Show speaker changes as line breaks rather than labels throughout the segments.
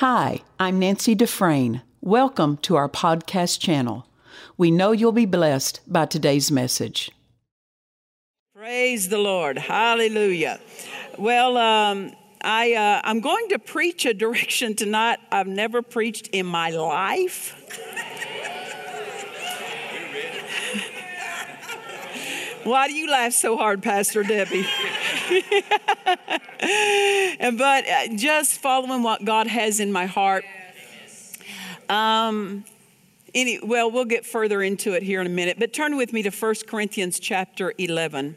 Hi, I'm Nancy Dufresne. Welcome to our podcast channel. We know you'll be blessed by today's message.
Praise the Lord. Hallelujah. Well, um, I, uh, I'm going to preach a direction tonight I've never preached in my life. Why do you laugh so hard, Pastor Debbie? and but uh, just following what God has in my heart. Um, any, well, we'll get further into it here in a minute, but turn with me to 1 Corinthians chapter 11.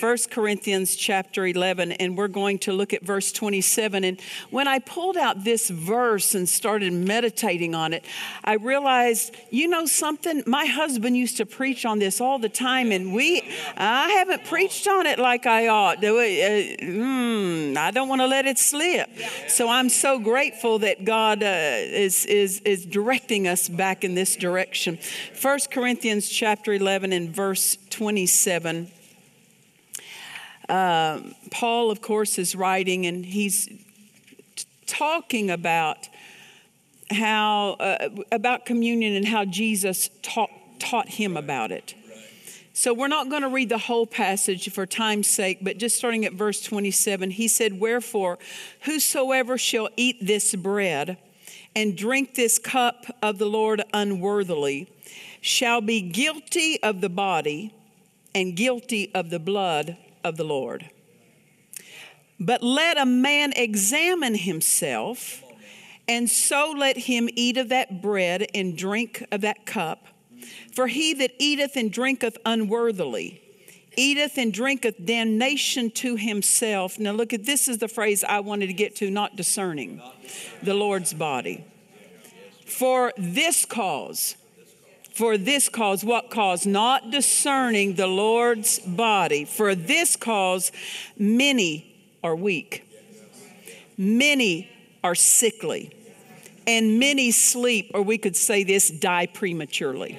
1 Corinthians chapter 11, and we're going to look at verse 27. And when I pulled out this verse and started meditating on it, I realized, you know something? My husband used to preach on this all the time, and we, I haven't preached on it like I ought. Uh, mm, I don't want to let it slip. So I'm so grateful that God uh, is, is, is directing us back in this direction. 1 Corinthians chapter 11 and verse 27. Uh, Paul, of course, is writing and he's t- talking about how uh, about communion and how Jesus taught taught him about it. So we're not going to read the whole passage for time's sake, but just starting at verse 27, he said, Wherefore, whosoever shall eat this bread and drink this cup of the Lord unworthily shall be guilty of the body and guilty of the blood of the Lord. But let a man examine himself, and so let him eat of that bread and drink of that cup. For he that eateth and drinketh unworthily, eateth and drinketh damnation to himself. Now, look at this is the phrase I wanted to get to, not discerning the Lord's body. For this cause, for this cause, what cause? Not discerning the Lord's body. For this cause, many are weak, many are sickly, and many sleep, or we could say this, die prematurely.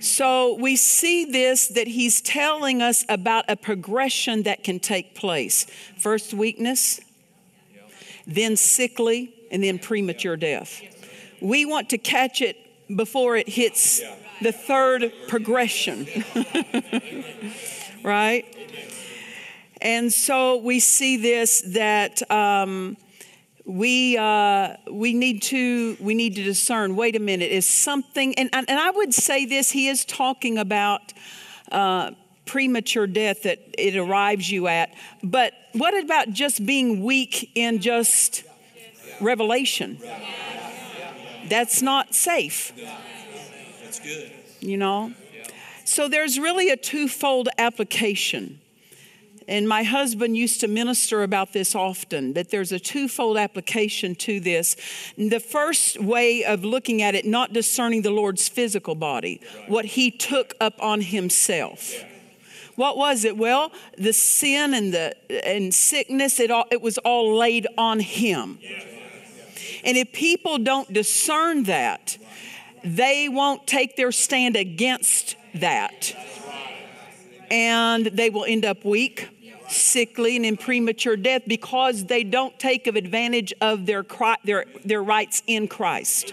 So we see this that he's telling us about a progression that can take place. First, weakness, then sickly, and then premature death. We want to catch it before it hits the third progression, right? And so we see this that um, we uh, we need to we need to discern. Wait a minute, is something? And and I would say this. He is talking about. Uh, premature death that it arrives you at but what about just being weak in just revelation that's not safe.
That's good.
You know? So there's really a twofold application. And my husband used to minister about this often, that there's a twofold application to this. The first way of looking at it, not discerning the Lord's physical body, what he took up on himself. What was it? Well, the sin and the and sickness, it all it was all laid on him. And if people don't discern that, they won't take their stand against that. And they will end up weak, sickly, and in premature death because they don't take advantage of their, their, their rights in Christ.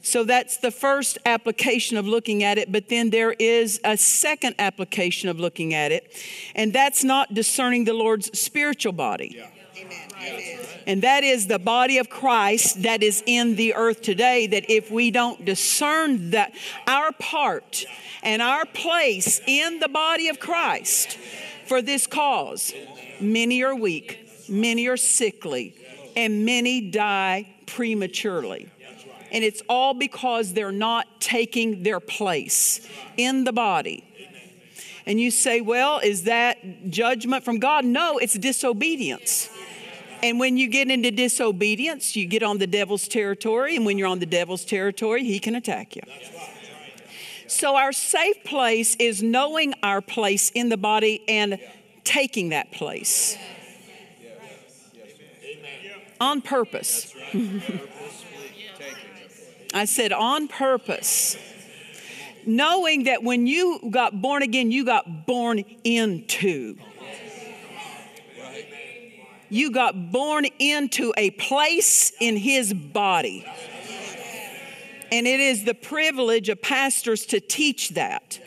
So that's the first application of looking at it, but then there is a second application of looking at it, and that's not discerning the Lord's spiritual body. Yeah. And that is the body of Christ that is in the earth today. That if we don't discern that our part and our place in the body of Christ for this cause, many are weak, many are sickly, and many die prematurely. And it's all because they're not taking their place in the body. And you say, well, is that judgment from God? No, it's disobedience. And when you get into disobedience, you get on the devil's territory. And when you're on the devil's territory, he can attack you. So, our safe place is knowing our place in the body and taking that place on purpose. I said on purpose. Knowing that when you got born again, you got born into. You got born into a place in his body. And it is the privilege of pastors to teach that.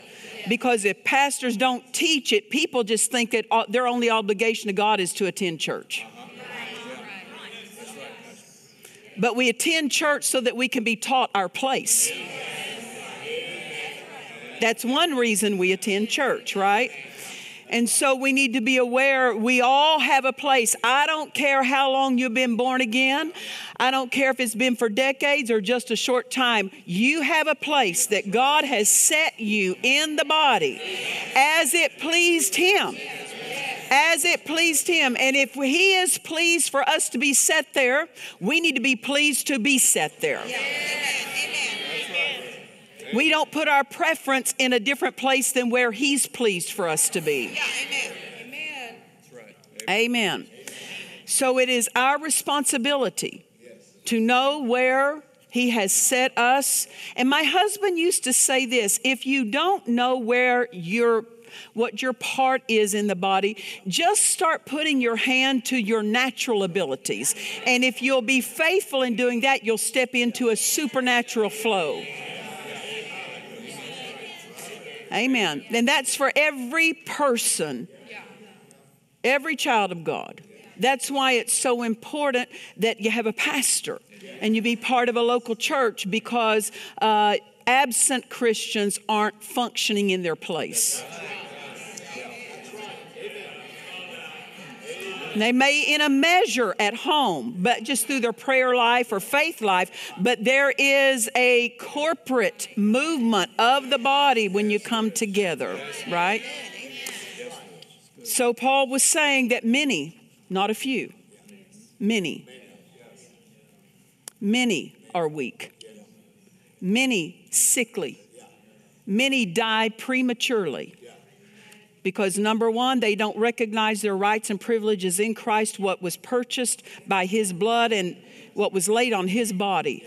Because if pastors don't teach it, people just think that uh, their only obligation to God is to attend church. But we attend church so that we can be taught our place. That's one reason we attend church, right? And so we need to be aware we all have a place. I don't care how long you've been born again. I don't care if it's been for decades or just a short time. You have a place that God has set you in the body as it pleased Him. As it pleased Him. And if He is pleased for us to be set there, we need to be pleased to be set there. We don't put our preference in a different place than where He's pleased for us to be.
Yeah, amen. Amen. That's right.
Amen. So it is our responsibility to know where He has set us. And my husband used to say this if you don't know where your what your part is in the body, just start putting your hand to your natural abilities. And if you'll be faithful in doing that, you'll step into a supernatural flow. Amen. And that's for every person, every child of God. That's why it's so important that you have a pastor and you be part of a local church because uh, absent Christians aren't functioning in their place. They may, in a measure, at home, but just through their prayer life or faith life. But there is a corporate movement of the body when you come together, right? So Paul was saying that many, not a few, many, many are weak, many sickly, many die prematurely because number one, they don't recognize their rights and privileges in Christ, what was purchased by His blood and what was laid on His body.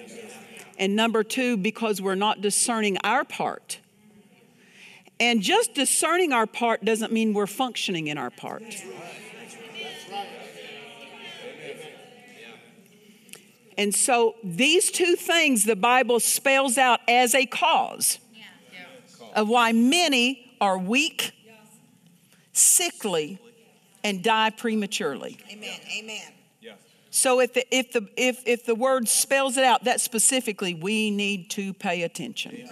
And number two, because we're not discerning our part. And just discerning our part doesn't mean we're functioning in our part. And so these two things the Bible spells out as a cause of why many are weak sickly, and die prematurely.
Amen. Amen.
So if the, if the if if the word spells it out that specifically, we need to pay attention.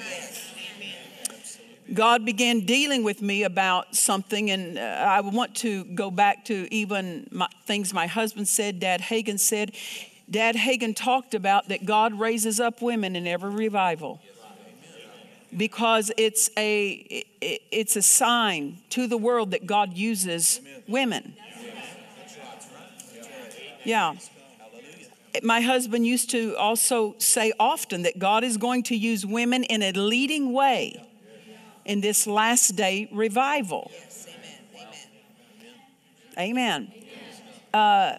God began dealing with me about something, and uh, I want to go back to even my, things my husband said, Dad Hagin said. Dad Hagin talked about that God raises up women in every revival because it's a it's a sign to the world that God uses women. Yeah. My husband used to also say often that God is going to use women in a leading way in this last day revival. Amen. Uh,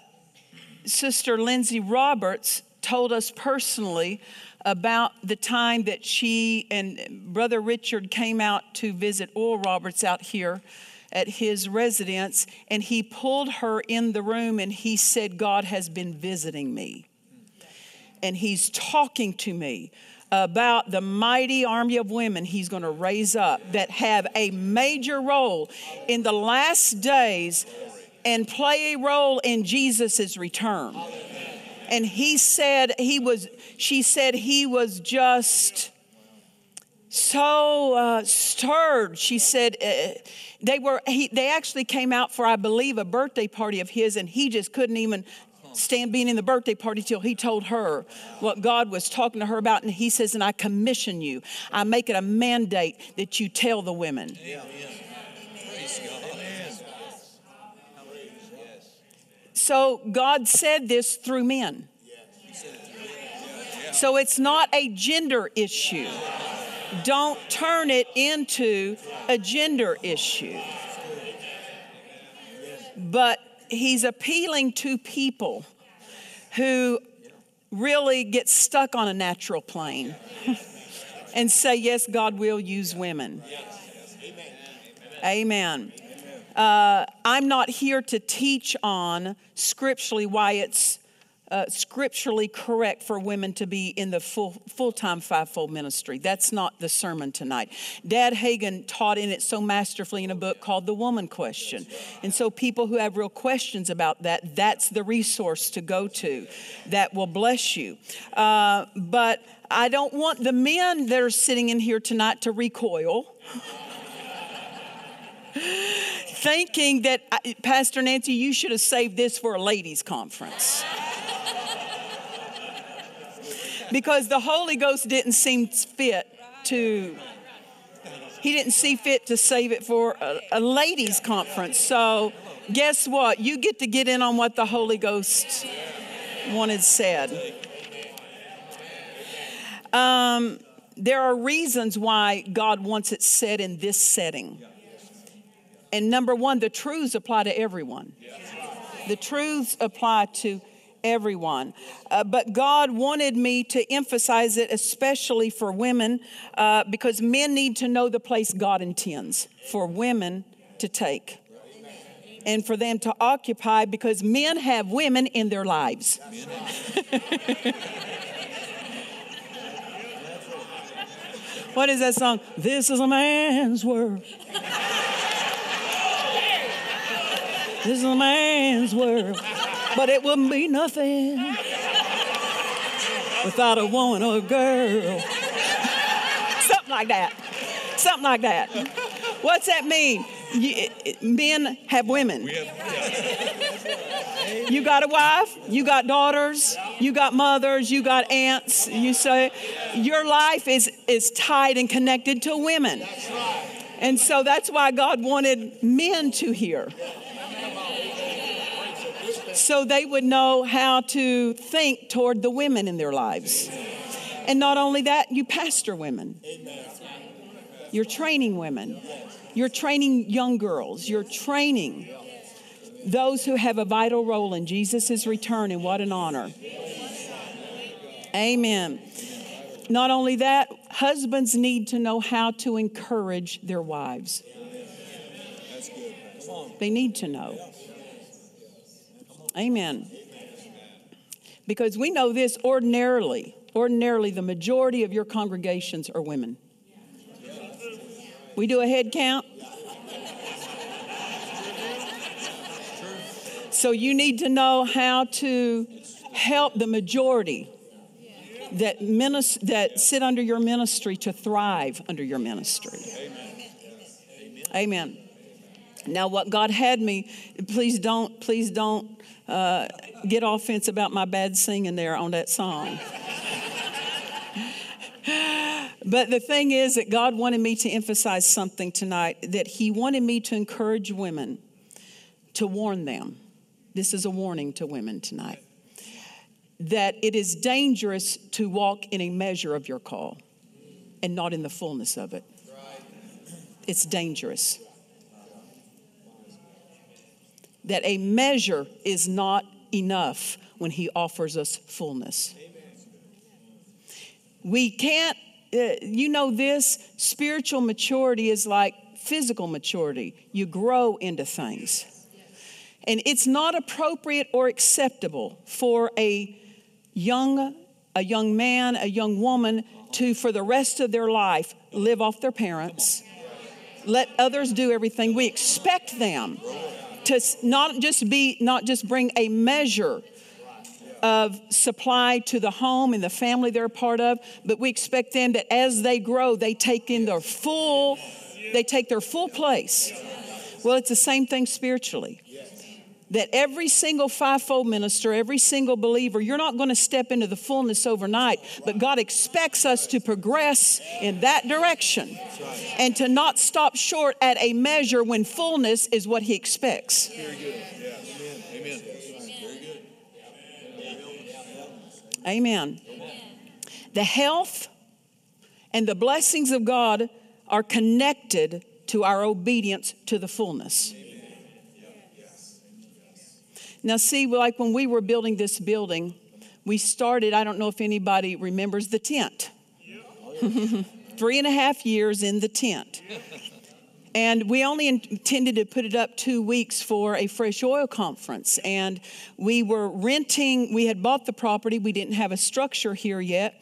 Sister Lindsay Roberts told us personally about the time that she and Brother Richard came out to visit Oral Roberts out here at his residence, and he pulled her in the room and he said, God has been visiting me. And he's talking to me about the mighty army of women he's going to raise up that have a major role in the last days and play a role in Jesus' return. And he said he was she said he was just so uh, stirred. She said uh, they were. He, they actually came out for, I believe, a birthday party of his, and he just couldn't even stand being in the birthday party till he told her what God was talking to her about. And he says, "And I commission you. I make it a mandate that you tell the women." So God said this through men. So it's not a gender issue. Don't turn it into a gender issue. But he's appealing to people who really get stuck on a natural plane and say, Yes, God will use women. Amen. Uh, I'm not here to teach on scripturally why it's uh, scripturally correct for women to be in the full full-time fivefold ministry. That's not the sermon tonight. Dad Hagin taught in it so masterfully in a book called The Woman Question. And so people who have real questions about that, that's the resource to go to that will bless you. Uh, but I don't want the men that are sitting in here tonight to recoil. Thinking that, uh, Pastor Nancy, you should have saved this for a ladies' conference because the Holy Ghost didn't seem fit to, he didn't see fit to save it for a, a ladies' conference. So, guess what? You get to get in on what the Holy Ghost wanted said. Um, there are reasons why God wants it said in this setting. And number one, the truths apply to everyone. The truths apply to everyone. Uh, but God wanted me to emphasize it, especially for women, uh, because men need to know the place God intends for women to take and for them to occupy because men have women in their lives. what is that song? This is a man's world. This is a man's world but it wouldn't be nothing without a woman or a girl. Something like that. Something like that. What's that mean? You, men have women. You got a wife, you got daughters, you got mothers, you got aunts. You say your life is, is tied and connected to women. And so that's why God wanted men to hear so they would know how to think toward the women in their lives. And not only that, you pastor women. You're training women. You're training young girls. You're training those who have a vital role in Jesus' return, and what an honor. Amen. Not only that, husbands need to know how to encourage their wives. They need to know. Amen. Because we know this ordinarily, ordinarily, the majority of your congregations are women. We do a head count. So you need to know how to help the majority that, that sit under your ministry to thrive under your ministry. Amen. Amen. Now, what God had me, please don't, please don't uh, get offense about my bad singing there on that song. but the thing is that God wanted me to emphasize something tonight that He wanted me to encourage women, to warn them. This is a warning to women tonight that it is dangerous to walk in a measure of your call and not in the fullness of it. It's dangerous that a measure is not enough when He offers us fullness. We can't, uh, you know, this spiritual maturity is like physical maturity. You grow into things. And it's not appropriate or acceptable for a young a young man, a young woman to for the rest of their life live off their parents. Let others do everything. We expect them to not just be, not just bring a measure of supply to the home and the family they're a part of, but we expect them that as they grow, they take in their full, they take their full place. Well, it's the same thing spiritually that every single fivefold minister, every single believer, you're not going to step into the fullness overnight, but God expects us to progress in that direction and to not stop short at a measure when fullness is what He expects. Amen. The health and the blessings of God are connected to our obedience to the fullness. Now, see, like when we were building this building, we started, I don't know if anybody remembers the tent. Three and a half years in the tent. And we only intended to put it up two weeks for a fresh oil conference. And we were renting, we had bought the property, we didn't have a structure here yet.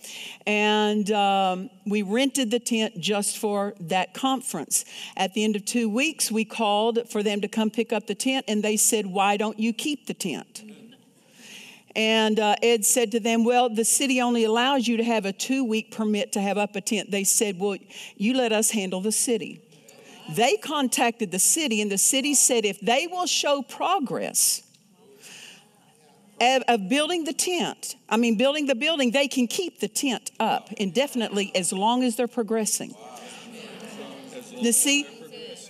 And um, we rented the tent just for that conference. At the end of two weeks, we called for them to come pick up the tent, and they said, Why don't you keep the tent? And uh, Ed said to them, Well, the city only allows you to have a two week permit to have up a tent. They said, Well, you let us handle the city. They contacted the city, and the city said if they will show progress of, building the tent, I mean, building the building, they can keep the tent up indefinitely as long as they're progressing. You see,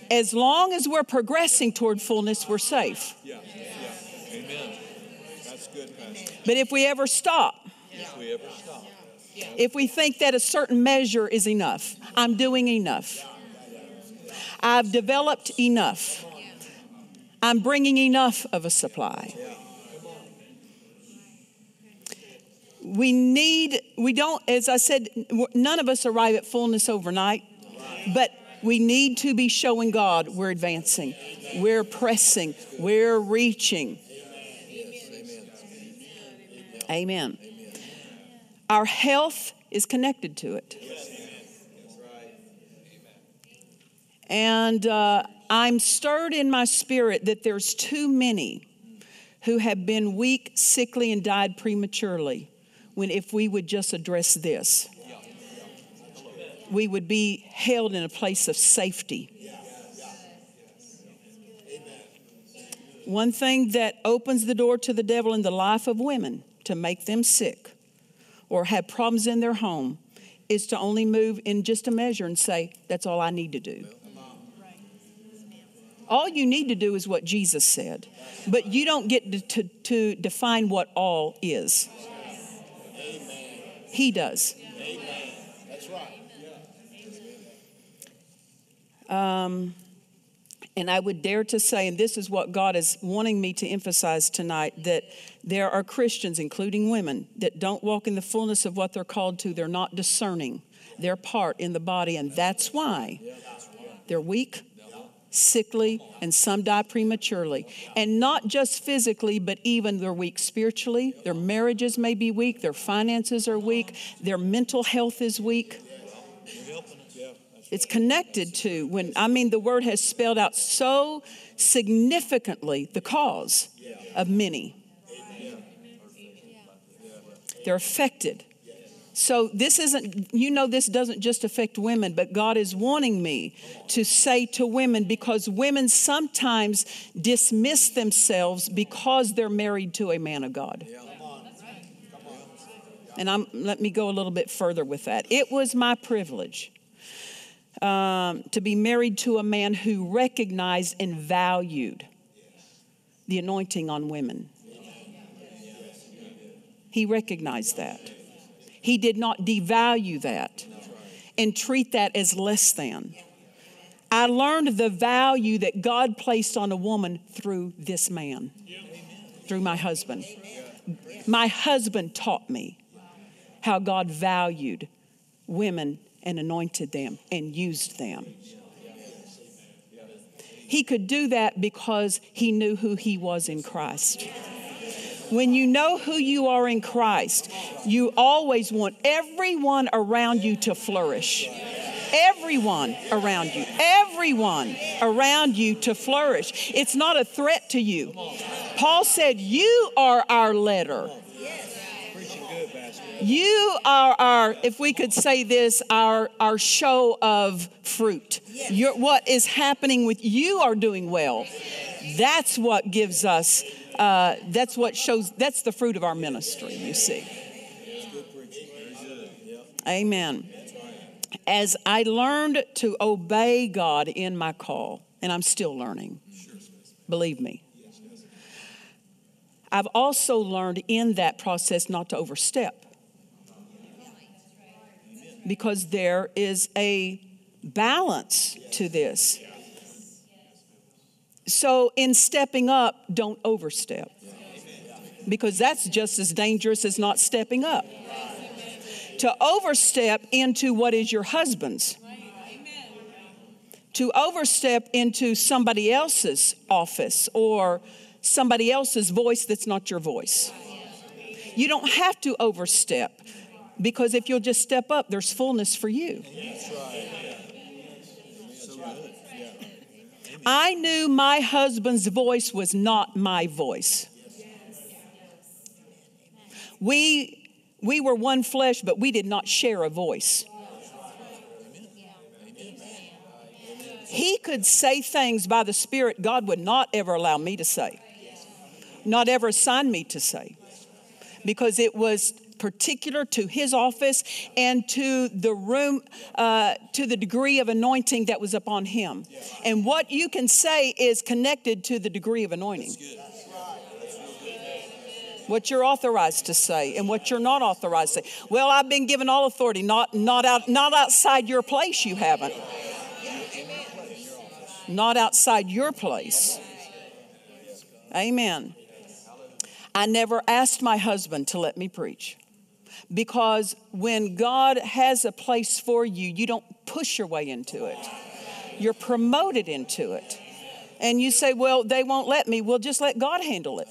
as long as we're progressing toward fullness, we're safe. But if we ever stop,
If we ever stop.
if we think that a certain measure is enough, I'm doing enough, I've developed enough, I'm bringing enough of a supply. We need, we don't, as I said, none of us arrive at fullness overnight, but we need to be showing God we're advancing, we're pressing, we're reaching. Amen. Our health is connected to it. And uh, I'm stirred in my spirit that there's too many who have been weak, sickly, and died prematurely. When if we would just address this, we would be held in a place of safety. One thing that opens the door to the devil in the life of women to make them sick or have problems in their home is to only move in just a measure and say, That's all I need to do. All you need to do is what Jesus said, but you don't get to, to, to define what all is. He does.
That's right.
Um, and I would dare to say, and this is what God is wanting me to emphasize tonight, that there are Christians, including women, that don't walk in the fullness of what they're called to. They're not discerning their part in the body, and that's why they're weak, sickly, and some die prematurely. And not just physically, but even they're weak spiritually. Their marriages may be weak, their finances are weak, their mental health is weak. It's connected to when, I mean, the word has spelled out so significantly the cause of many. They're affected. So, this isn't, you know, this doesn't just affect women, but God is wanting me to say to women because women sometimes dismiss themselves because they're married to a man of God. And I'm, let me go a little bit further with that. It was my privilege um, to be married to a man who recognized and valued the anointing on women. He recognized that. He did not devalue that and treat that as less than. I learned the value that God placed on a woman through this man, through my husband. My husband taught me how God valued women and anointed them and used them. He could do that because he knew who he was in Christ. When you know who you are in Christ, you always want everyone around you to flourish. Everyone around you, everyone around you to flourish. It's not a threat to you. Paul said, You are our letter. You are our, if we could say this, our, our show of fruit. What is happening with you are doing well. That's what gives us, uh, that's what shows, that's the fruit of our ministry, you see. Amen. As I learned to obey God in my call, and I'm still learning, believe me. I've also learned in that process not to overstep because there is a balance to this. So, in stepping up, don't overstep because that's just as dangerous as not stepping up. To overstep into what is your husband's to overstep into somebody else's office or somebody else's voice that's not your voice. You don't have to overstep because if you'll just step up, there's fullness for you. I knew my husband's voice was not my voice. We, we were one flesh, but we did not share a voice. He could say things by the Spirit God would not ever allow me to say, not ever assign me to say, because it was particular to his office and to the room, uh, to the degree of anointing that was upon him. And what you can say is connected to the degree of anointing. What you're authorized to say and what you're not authorized to say. Well, I've been given all authority, not, not, out, not outside your place, you haven't. Not outside your place. Amen. I never asked my husband to let me preach because when God has a place for you, you don't push your way into it. You're promoted into it. And you say, Well, they won't let me. Well, just let God handle it.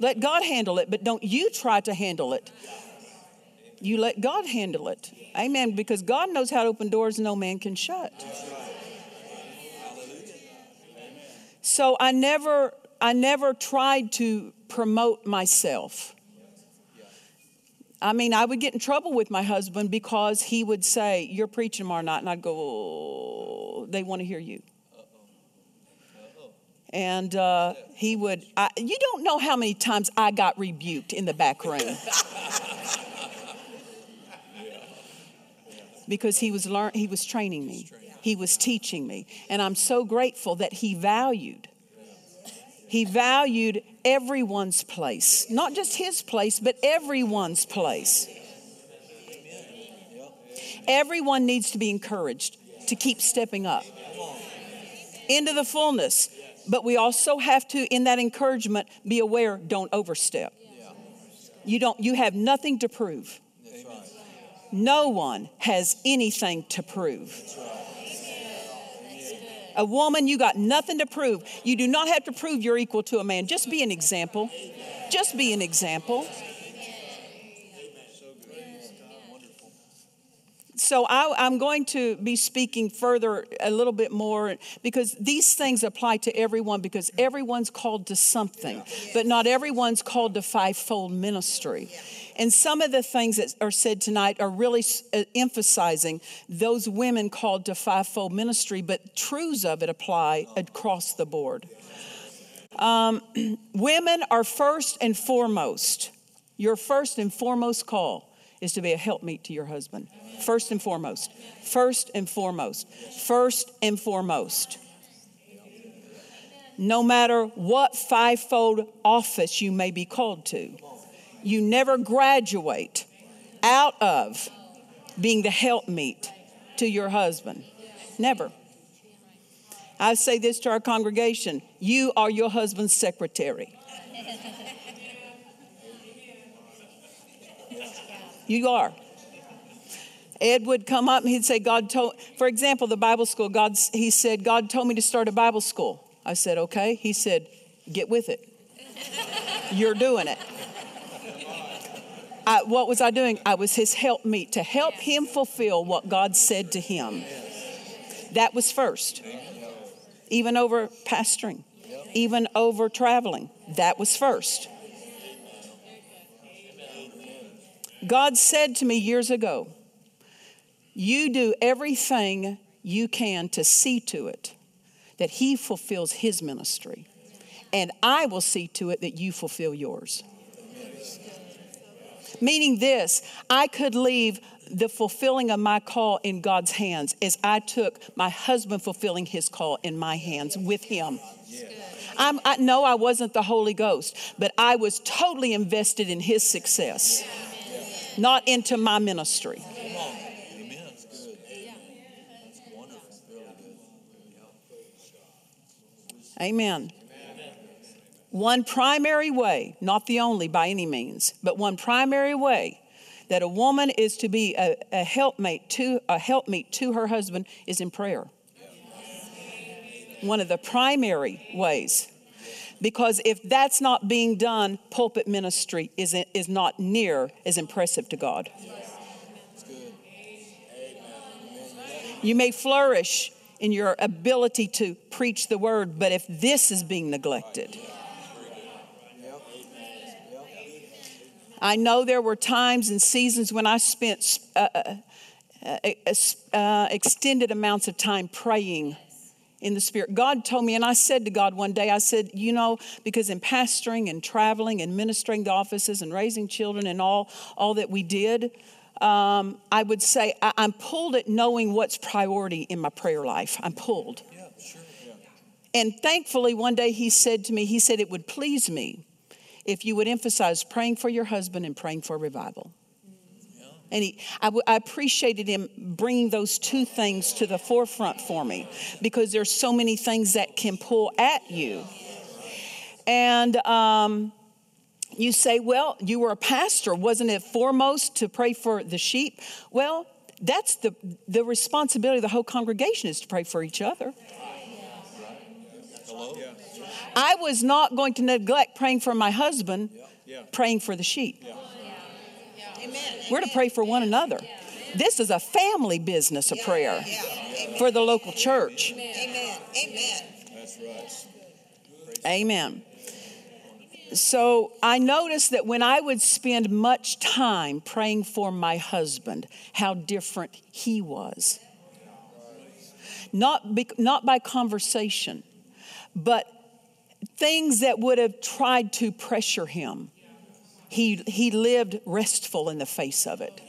Let God handle it, but don't you try to handle it. You let God handle it. Amen. Because God knows how to open doors no man can shut. So I never I never tried to promote myself. I mean, I would get in trouble with my husband because he would say, You're preaching tomorrow night. And I'd go, oh, They want to hear you. And uh, he would, I, you don't know how many times I got rebuked in the back room. because he was learn, he was training me. He was teaching me. And I'm so grateful that he valued he valued everyone's place, not just his place, but everyone's place. Everyone needs to be encouraged to keep stepping up into the fullness. But we also have to, in that encouragement, be aware don't overstep. You, don't, you have nothing to prove. No one has anything to prove. A woman, you got nothing to prove. You do not have to prove you're equal to a man. Just be an example. Just be an example. So I, am going to be speaking further a little bit more because these things apply to everyone because everyone's called to something, but not everyone's called to fivefold ministry. And some of the things that are said tonight are really uh, emphasizing those women called to fivefold ministry, but truths of it apply across the board. Um, women are first and foremost, your first and foremost call is to be a helpmeet to your husband. First and foremost. First and foremost. First and foremost. No matter what fivefold office you may be called to, you never graduate out of being the helpmeet to your husband. Never. I say this to our congregation you are your husband's secretary. You are. Ed would come up and he'd say, God told, for example, the Bible school, God, he said, God told me to start a Bible school. I said, okay. He said, get with it. You're doing it. I, what was I doing? I was his helpmeet to help him fulfill what God said to him. That was first. Even over pastoring, even over traveling, that was first. God said to me years ago, You do everything you can to see to it that He fulfills His ministry, and I will see to it that you fulfill yours. Meaning this, I could leave the fulfilling of my call in God's hands as I took my husband fulfilling his call in my hands with him. I'm, I know I wasn't the Holy Ghost, but I was totally invested in his success not into my ministry. Amen. One primary way, not the only by any means, but one primary way that a woman is to be a, a helpmate to a helpmeet to her husband is in prayer. One of the primary ways. Because if that's not being done, pulpit ministry is, is not near as impressive to God. You may flourish in your ability to preach the word, but if this is being neglected, I know there were times and seasons when I spent uh, uh, uh, uh, extended amounts of time praying in the spirit. God told me, and I said to God one day, I said, you know, because in pastoring and traveling and ministering the offices and raising children and all, all that we did, um, I would say I, am pulled at knowing what's priority in my prayer life. I'm pulled. Yeah, sure. yeah. And thankfully, one day he said to me, he said, it would please me if you would emphasize praying for your husband and praying for revival. And he, I, w- I appreciated him bringing those two things to the forefront for me because there's so many things that can pull at you. And um, you say, well, you were a pastor. Wasn't it foremost to pray for the sheep? Well, that's the, the responsibility of the whole congregation is to pray for each other. Hello? I was not going to neglect praying for my husband, praying for the sheep. We're to pray for one another. This is a family business of prayer for the local church. Amen. Amen. That's right. Amen. So I noticed that when I would spend much time praying for my husband, how different he was. Not, be, not by conversation, but things that would have tried to pressure him. He, he lived restful in the face of it.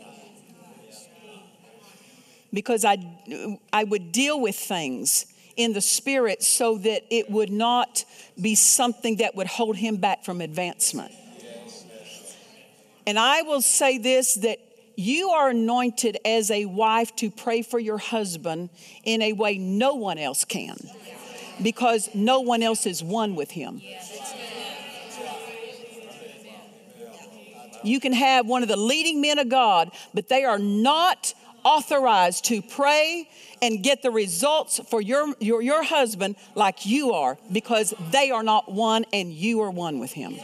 Because I, I would deal with things in the spirit so that it would not be something that would hold him back from advancement. And I will say this that you are anointed as a wife to pray for your husband in a way no one else can because no one else is one with him. You can have one of the leading men of God, but they are not authorized to pray and get the results for your, your, your husband like you are because they are not one and you are one with him.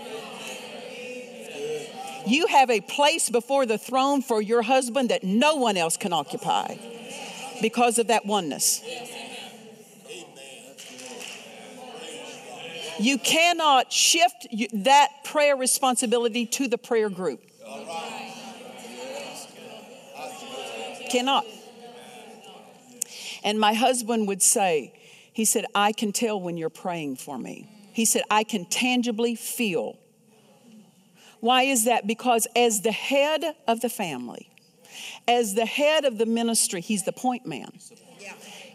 You have a place before the throne for your husband that no one else can occupy because of that oneness. You cannot shift that prayer responsibility to the prayer group. Cannot. And my husband would say, he said, I can tell when you're praying for me. He said, I can tangibly feel. Why is that? Because as the head of the family, as the head of the ministry, he's the point man.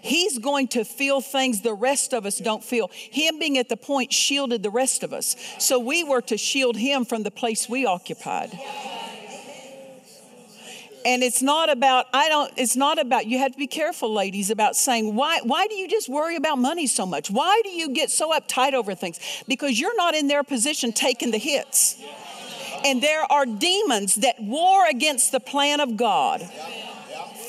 He's going to feel things the rest of us don't feel. Him being at the point shielded the rest of us. So we were to shield him from the place we occupied. And it's not about i don't it's not about you have to be careful ladies about saying why why do you just worry about money so much? Why do you get so uptight over things? Because you're not in their position taking the hits. And there are demons that war against the plan of god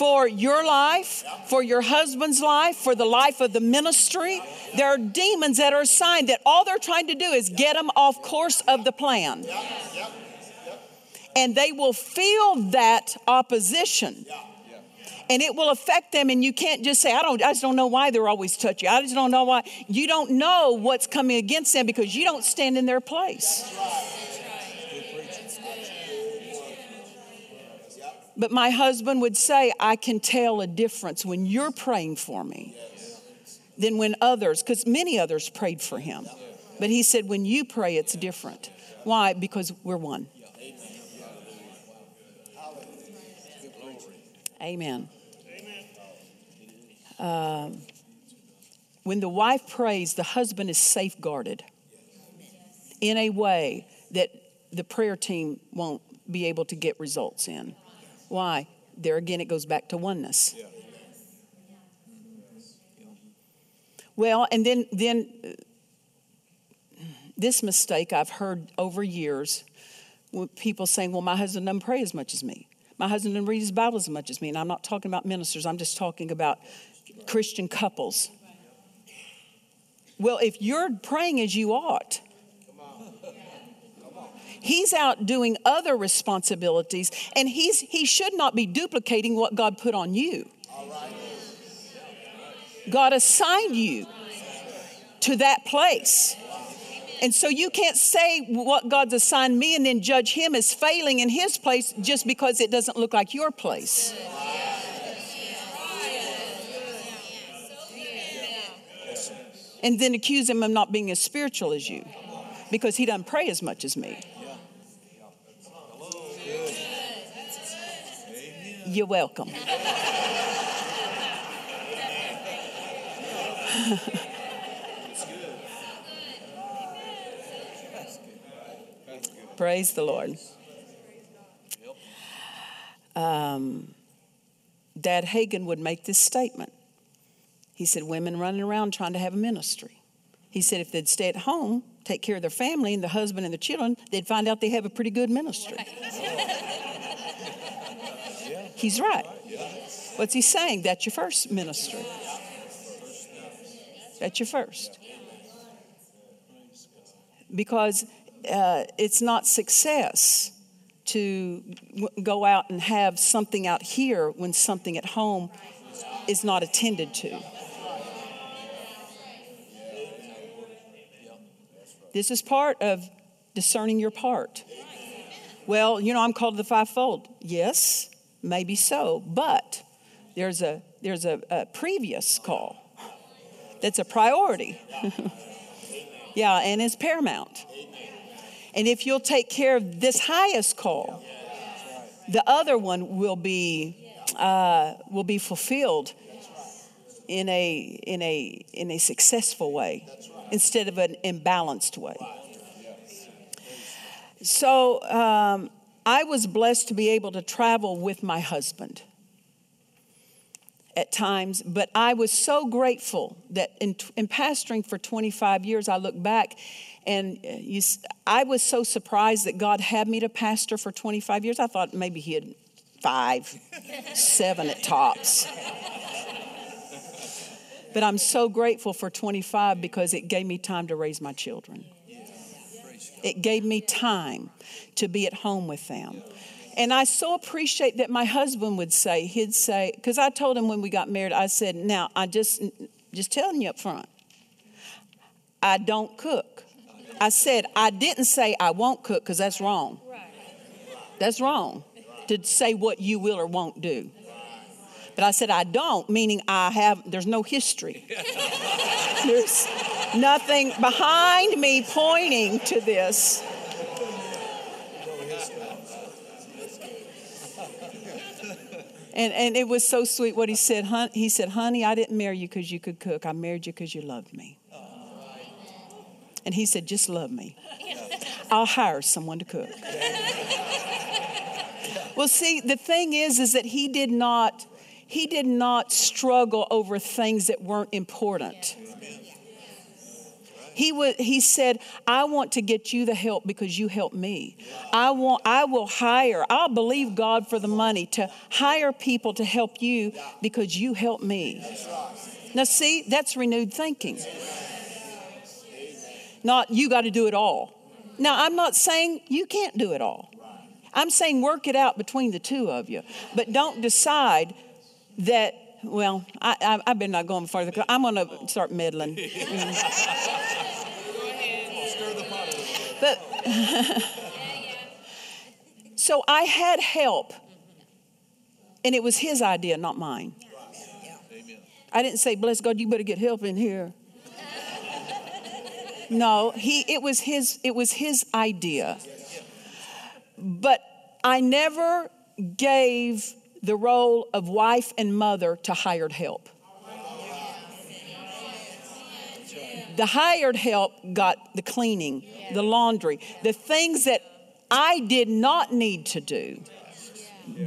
for your life, for your husband's life, for the life of the ministry. There are demons that are assigned that all they're trying to do is get them off course of the plan and they will feel that opposition. And it will affect them, and you can't just say, I don't, I just don't know why they're always touchy. I just don't know why. You don't know what's coming against them because you don't stand in their place. But my husband would say, I can tell a difference when you're praying for me than when others, because many others prayed for him. But he said, when you pray, it's different. Why? Because we're one. Amen. Um, when the wife prays, the husband is safeguarded in a way that the prayer team won't be able to get results in. Why? There again, it goes back to oneness. Well, and then then uh, this mistake I've heard over years, people saying, "Well, my husband doesn't pray as much as me." My husband doesn't read his Bible as much as me, and I'm not talking about ministers, I'm just talking about Christian couples. Well, if you're praying as you ought, he's out doing other responsibilities, and he's, he should not be duplicating what God put on you. God assigned you to that place. And so you can't say what God's assigned me and then judge him as failing in his place just because it doesn't look like your place. And then accuse him of not being as spiritual as you because he doesn't pray as much as me. You're welcome. Praise the Lord. Um, Dad Hagin would make this statement. He said, Women running around trying to have a ministry. He said, if they'd stay at home, take care of their family and the husband and the children, they'd find out they have a pretty good ministry. He's right. What's he saying? That's your first ministry. That's your first. Because uh, it's not success to go out and have something out here when something at home is not attended to. This is part of discerning your part. Well, you know, I'm called to the fivefold. Yes, maybe so, but there's a there's a, a previous call that's a priority. yeah, and it's paramount. And if you'll take care of this highest call, the other one will be uh, will be fulfilled in a in a in a successful way instead of an imbalanced way. So um, I was blessed to be able to travel with my husband at times, but I was so grateful that in, in pastoring for 25 years, I look back and uh, you, I was so surprised that God had me to pastor for 25 years. I thought maybe He had five, seven at tops. But I'm so grateful for 25 because it gave me time to raise my children. It gave me time to be at home with them. And I so appreciate that my husband would say, he'd say, because I told him when we got married, I said, now I just just telling you up front, I don't cook. I said, I didn't say I won't cook because that's wrong. That's wrong to say what you will or won't do. But I said, I don't, meaning I have, there's no history. there's nothing behind me pointing to this. And, and it was so sweet what he said. He said, Honey, I didn't marry you because you could cook. I married you because you loved me. And he said, Just love me. I'll hire someone to cook. well, see, the thing is, is that he did not, he did not struggle over things that weren't important. He, would, he said, I want to get you the help because you helped me. I, want, I will hire, I'll believe God for the money to hire people to help you because you helped me. Now, see, that's renewed thinking. Not you got to do it all. Now, I'm not saying you can't do it all. I'm saying work it out between the two of you. But don't decide that, well, I, I, I been not going further. Because I'm going to start meddling. but so I had help, and it was his idea, not mine. I didn't say, bless God, you better get help in here. No, he it was his it was his idea. But I never gave the role of wife and mother to hired help. The hired help got the cleaning, the laundry, the things that I did not need to do.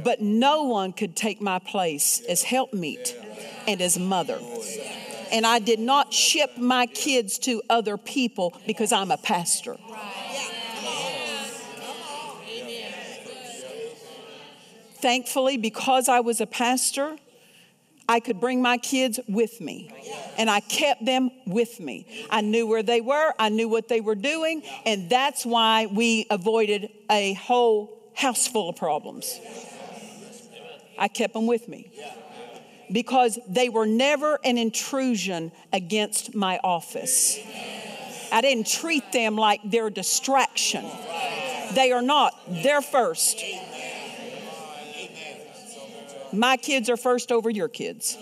But no one could take my place as helpmeet and as mother and I did not ship my kids to other people because I'm a pastor. Thankfully, because I was a pastor, I could bring my kids with me. And I kept them with me. I knew where they were, I knew what they were doing, and that's why we avoided a whole house full of problems. I kept them with me because they were never an intrusion against my office. I didn't treat them like they're distraction. They are not, they're first. My kids are first over your kids.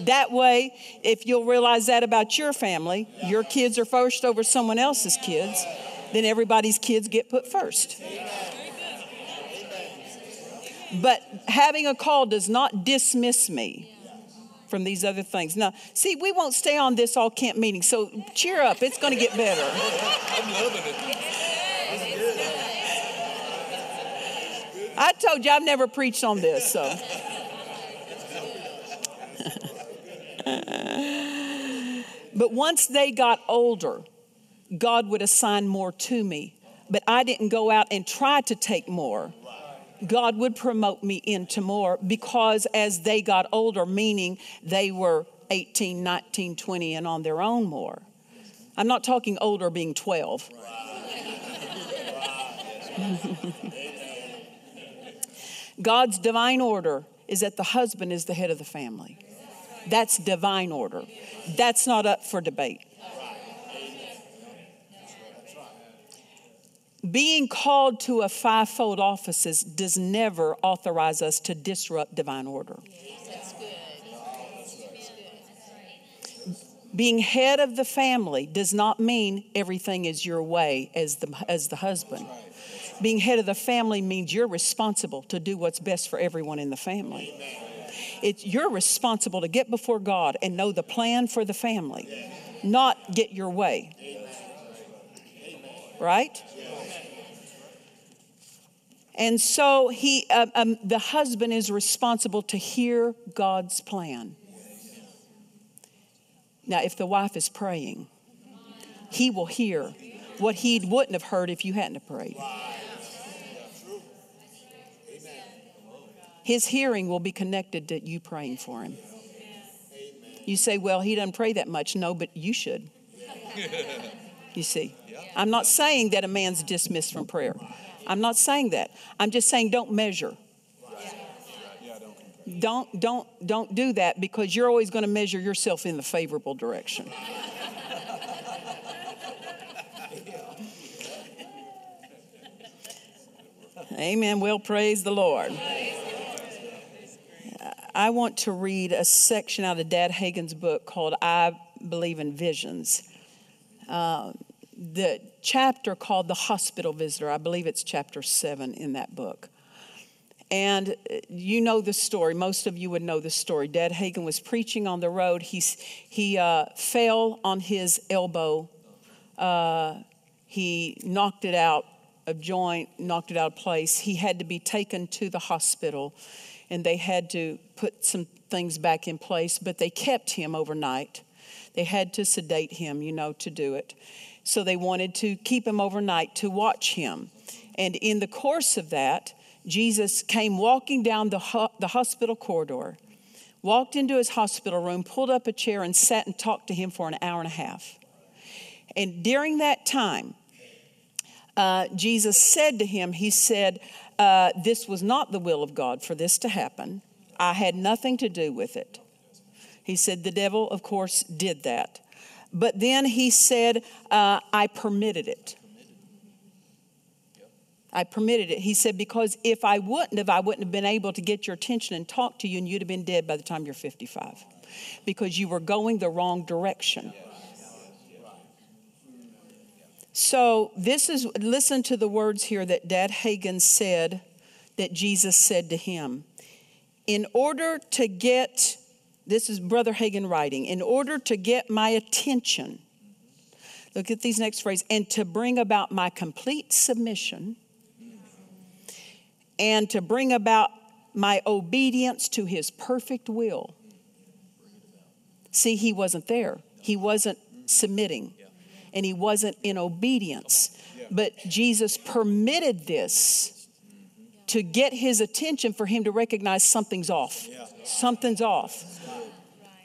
That way, if you'll realize that about your family, your kids are first over someone else's kids, then everybody's kids get put first. But having a call does not dismiss me from these other things. Now, see, we won't stay on this all camp meeting, so cheer up. It's going to get better.
I'm loving it.
I told you I've never preached on this, so. but once they got older, God would assign more to me. But I didn't go out and try to take more. God would promote me into more because as they got older, meaning they were 18, 19, 20, and on their own more. I'm not talking older being 12. God's divine order is that the husband is the head of the family. That's divine order. That's not up for debate. Being called to a fivefold offices does never authorize us to disrupt divine order. Being head of the family does not mean everything is your way as the, as the husband. Being head of the family means you're responsible to do what's best for everyone in the family. It's, you're responsible to get before God and know the plan for the family, not get your way. Right? And so he, um, um, the husband is responsible to hear God's plan. Now, if the wife is praying, he will hear what he wouldn't have heard if you hadn't prayed. His hearing will be connected to you praying for him. You say, well, he doesn't pray that much. No, but you should. You see, I'm not saying that a man's dismissed from prayer. I'm not saying that. I'm just saying don't measure. Don't don't don't do that because you're always going to measure yourself in the favorable direction. Amen. Well, praise the Lord. I want to read a section out of Dad Hagin's book called I Believe in Visions. Uh, the chapter called The Hospital Visitor. I believe it's chapter seven in that book. And uh, you know the story. Most of you would know the story. Dad Hagin was preaching on the road. He's, he uh, fell on his elbow. Uh, he knocked it out, of joint, knocked it out of place. He had to be taken to the hospital, and they had to put some things back in place, but they kept him overnight. They had to sedate him, you know, to do it. So they wanted to keep him overnight to watch him. And in the course of that, Jesus came walking down the, ho- the hospital corridor, walked into his hospital room, pulled up a chair, and sat and talked to him for an hour and a half. And during that time, uh, Jesus said to him, He said, uh, This was not the will of God for this to happen. I had nothing to do with it. He said, The devil, of course, did that. But then he said, uh, I permitted it. I permitted it. He said, because if I wouldn't have, I wouldn't have been able to get your attention and talk to you, and you'd have been dead by the time you're 55 because you were going the wrong direction. So, this is, listen to the words here that Dad Hagin said that Jesus said to him. In order to get this is Brother Hagin writing. In order to get my attention, look at these next phrases, and to bring about my complete submission, and to bring about my obedience to his perfect will. See, he wasn't there. He wasn't submitting, and he wasn't in obedience. But Jesus permitted this to get his attention for him to recognize something's off. Something's off.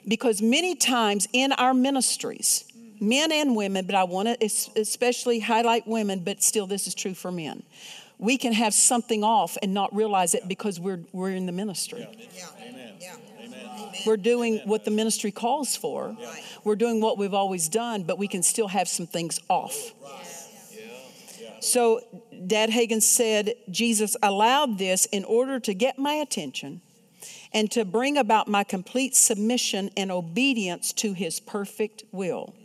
Because many times in our ministries, men and women, but I want to especially highlight women, but still this is true for men. We can have something off and not realize it because we're, we're in the ministry.
Yeah.
Amen.
Yeah.
We're doing what the ministry calls for. We're doing what we've always done, but we can still have some things off. So, Dad Hagin said Jesus allowed this in order to get my attention and to bring about my complete submission and obedience to his perfect will.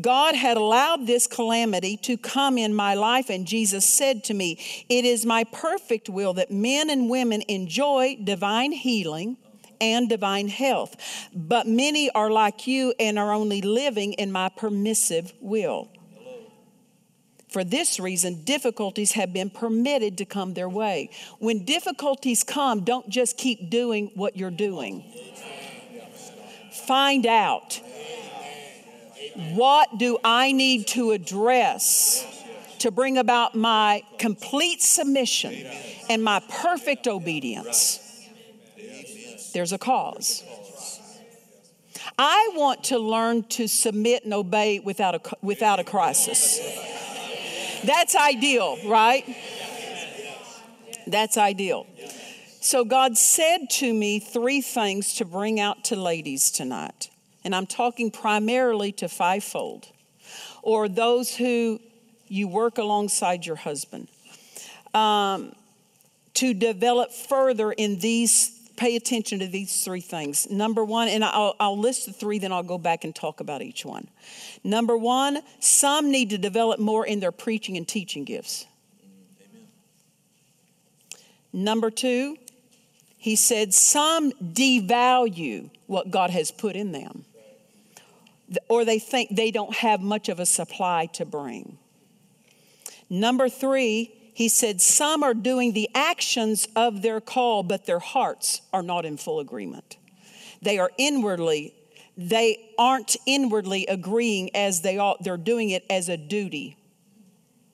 God had allowed this calamity to come in my life, and Jesus said to me, It is my perfect will that men and women enjoy divine healing and divine health. But many are like you and are only living in my permissive will. For this reason, difficulties have been permitted to come their way. When difficulties come, don't just keep doing what you're doing. Find out what do I need to address to bring about my complete submission and my perfect obedience. There's a cause. I want to learn to submit and obey without a, without a crisis. That's ideal, right? That's ideal. So, God said to me three things to bring out to ladies tonight. And I'm talking primarily to fivefold or those who you work alongside your husband. Um, to develop further in these, pay attention to these three things. Number one, and I'll, I'll list the three, then I'll go back and talk about each one. Number one, some need to develop more in their preaching and teaching gifts. Amen. Number two, he said, some devalue what God has put in them, or they think they don't have much of a supply to bring. Number three, he said, some are doing the actions of their call, but their hearts are not in full agreement. They are inwardly, they aren't inwardly agreeing as they are, they're doing it as a duty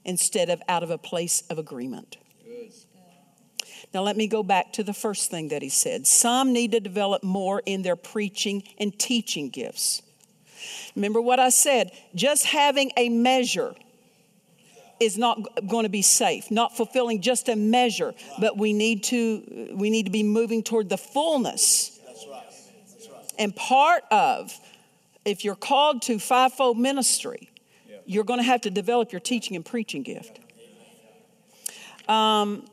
instead of out of a place of agreement. Now, let me go back to the first thing that he said. Some need to develop more in their preaching and teaching gifts. Remember what I said just having a measure is not going to be safe not fulfilling just a measure but we need to we need to be moving toward the fullness. That's right. and part of if you're called to fivefold ministry you're going to have to develop your teaching and preaching gift. Um,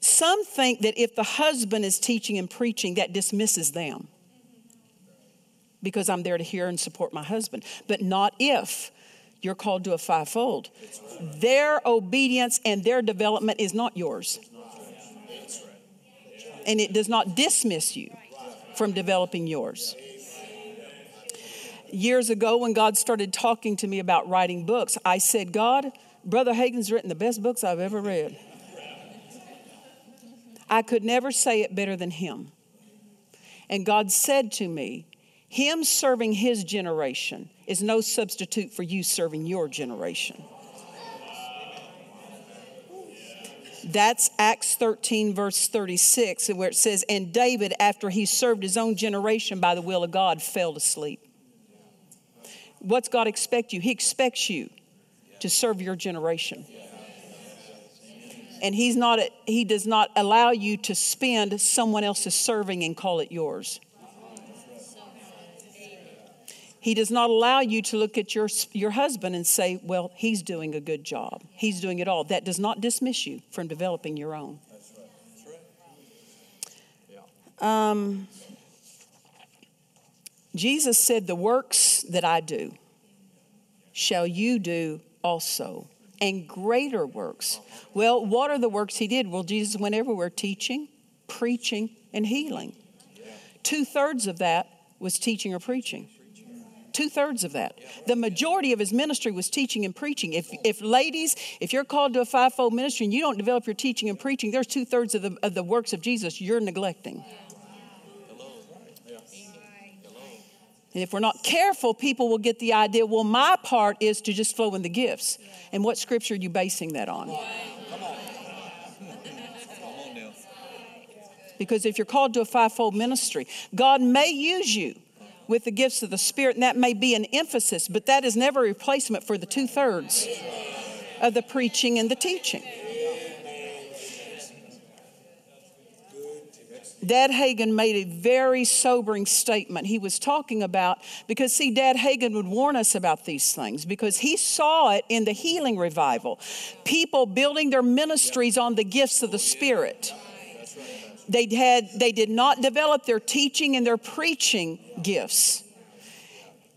some think that if the husband is teaching and preaching that dismisses them. Because i'm there to hear and support my husband. But not if you're called to a fivefold. Their obedience and their development is not yours. And it does not dismiss you from developing yours. Years ago, when God started talking to me about writing books, I said, God, Brother Hagin's written the best books I've ever read. I could never say it better than him. And God said to me, Him serving his generation is no substitute for you serving your generation. That's Acts 13, verse 36, where it says, And David, after he served his own generation by the will of God, fell asleep. What's God expect you? He expects you to serve your generation. And he's not, he does not allow you to spend someone else's serving and call it yours. He does not allow you to look at your, your husband and say, well, he's doing a good job. He's doing it all. That does not dismiss you from developing your own. Um, Jesus said, The works that I do shall you do also, and greater works. Well, what are the works he did? Well, Jesus went everywhere teaching, preaching, and healing. Two thirds of that was teaching or preaching. Two thirds of that. The majority of his ministry was teaching and preaching. If, if ladies, if you're called to a fivefold ministry and you don't develop your teaching and preaching, there's two thirds of the, of the works of Jesus you're neglecting. And if we're not careful, people will get the idea, well, my part is to just flow in the gifts. And what scripture are you basing that on? Because if you're called to a fivefold ministry, God may use you with the gifts of the Spirit, and that may be an emphasis, but that is never a replacement for the two thirds of the preaching and the teaching. Dad Hagin made a very sobering statement. He was talking about, because see, Dad Hagin would warn us about these things because he saw it in the healing revival. People building their ministries on the gifts of the Spirit. They, had, they did not develop their teaching and their preaching gifts.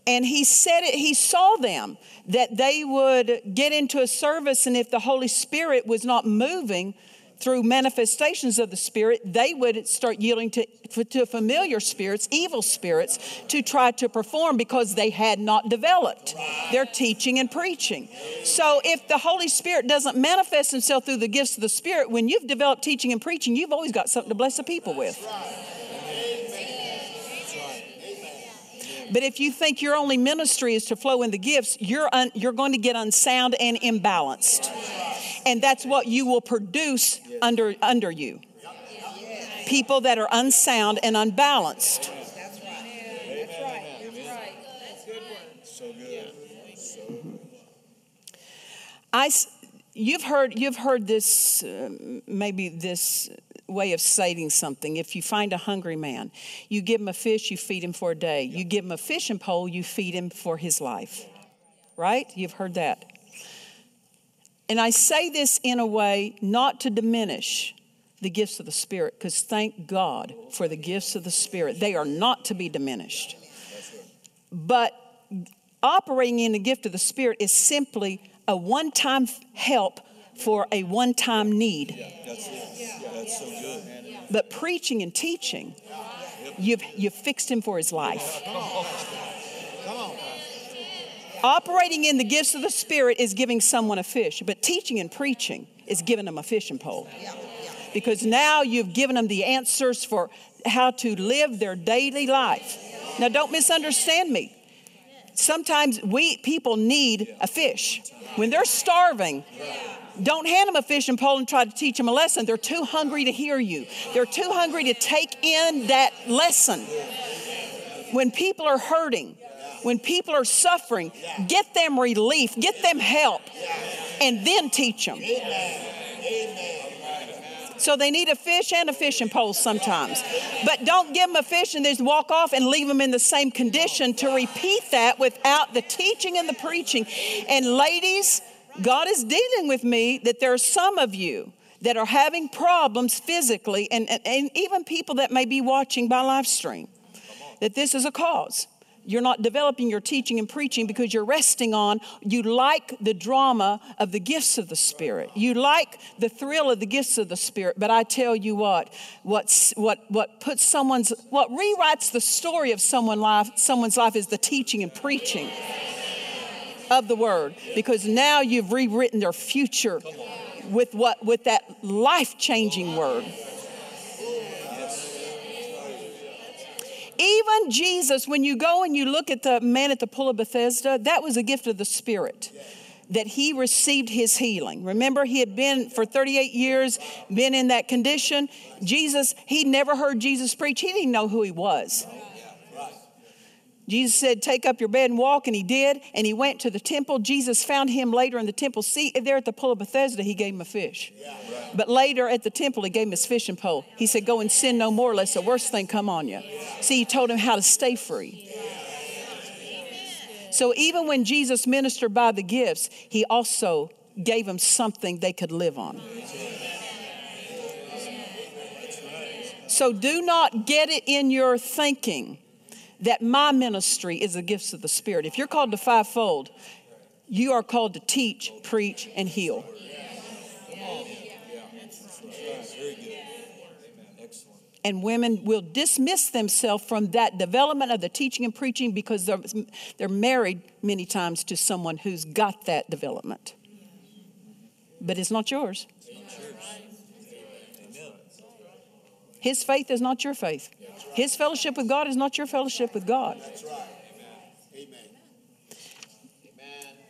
And he said it, he saw them that they would get into a service, and if the Holy Spirit was not moving, through manifestations of the Spirit, they would start yielding to, to familiar spirits, evil spirits, to try to perform because they had not developed their teaching and preaching. So, if the Holy Spirit doesn't manifest Himself through the gifts of the Spirit, when you've developed teaching and preaching, you've always got something to bless the people with. But if you think your only ministry is to flow in the gifts, you're, un, you're going to get unsound and imbalanced and that's what you will produce under, under you. People that are unsound and unbalanced.
That's right. That's right. That's good work. So good. So
good. I, you've heard you've heard this uh, maybe this way of stating something. If you find a hungry man, you give him a fish, you feed him for a day. You give him a fishing pole, you feed him for his life. Right? You've heard that. And I say this in a way not to diminish the gifts of the Spirit, because thank God for the gifts of the Spirit. They are not to be diminished. But operating in the gift of the Spirit is simply a one time help for a one time need. Yeah, that's, yeah, that's so good. But preaching and teaching, you've, you've fixed him for his life. Operating in the gifts of the Spirit is giving someone a fish, but teaching and preaching is giving them a fishing pole. Because now you've given them the answers for how to live their daily life. Now, don't misunderstand me. Sometimes we people need a fish. When they're starving, don't hand them a fishing pole and try to teach them a lesson. They're too hungry to hear you. They're too hungry to take in that lesson. When people are hurting, when people are suffering, get them relief, get them help, and then teach them. So they need a fish and a fishing pole sometimes. But don't give them a fish and just walk off and leave them in the same condition to repeat that without the teaching and the preaching. And ladies, God is dealing with me that there are some of you that are having problems physically, and, and, and even people that may be watching by live stream, that this is a cause. You're not developing your teaching and preaching because you're resting on, you like the drama of the gifts of the Spirit. You like the thrill of the gifts of the Spirit. But I tell you what, what's, what, what puts someone's, what rewrites the story of someone life, someone's life is the teaching and preaching of the Word. Because now you've rewritten their future with what, with that life changing Word. Even Jesus, when you go and you look at the man at the pool of Bethesda, that was a gift of the Spirit that he received his healing. Remember, he had been for 38 years, been in that condition. Jesus, he never heard Jesus preach, he didn't know who he was. Jesus said, Take up your bed and walk, and he did. And he went to the temple. Jesus found him later in the temple. See, there at the pool of Bethesda, he gave him a fish. Yeah, right. But later at the temple, he gave him his fishing pole. He said, Go and sin no more, lest the worst thing come on you. Yeah. See, he told him how to stay free. So even when Jesus ministered by the gifts, he also gave them something they could live on. So do not get it in your thinking that my ministry is the gifts of the Spirit. If you're called to fivefold, you are called to teach, preach, and heal. And women will dismiss themselves from that development of the teaching and preaching because they're, they're married many times to someone who's got that development. But it's not yours. His faith is not your faith. His fellowship with God is not your fellowship with God. Amen.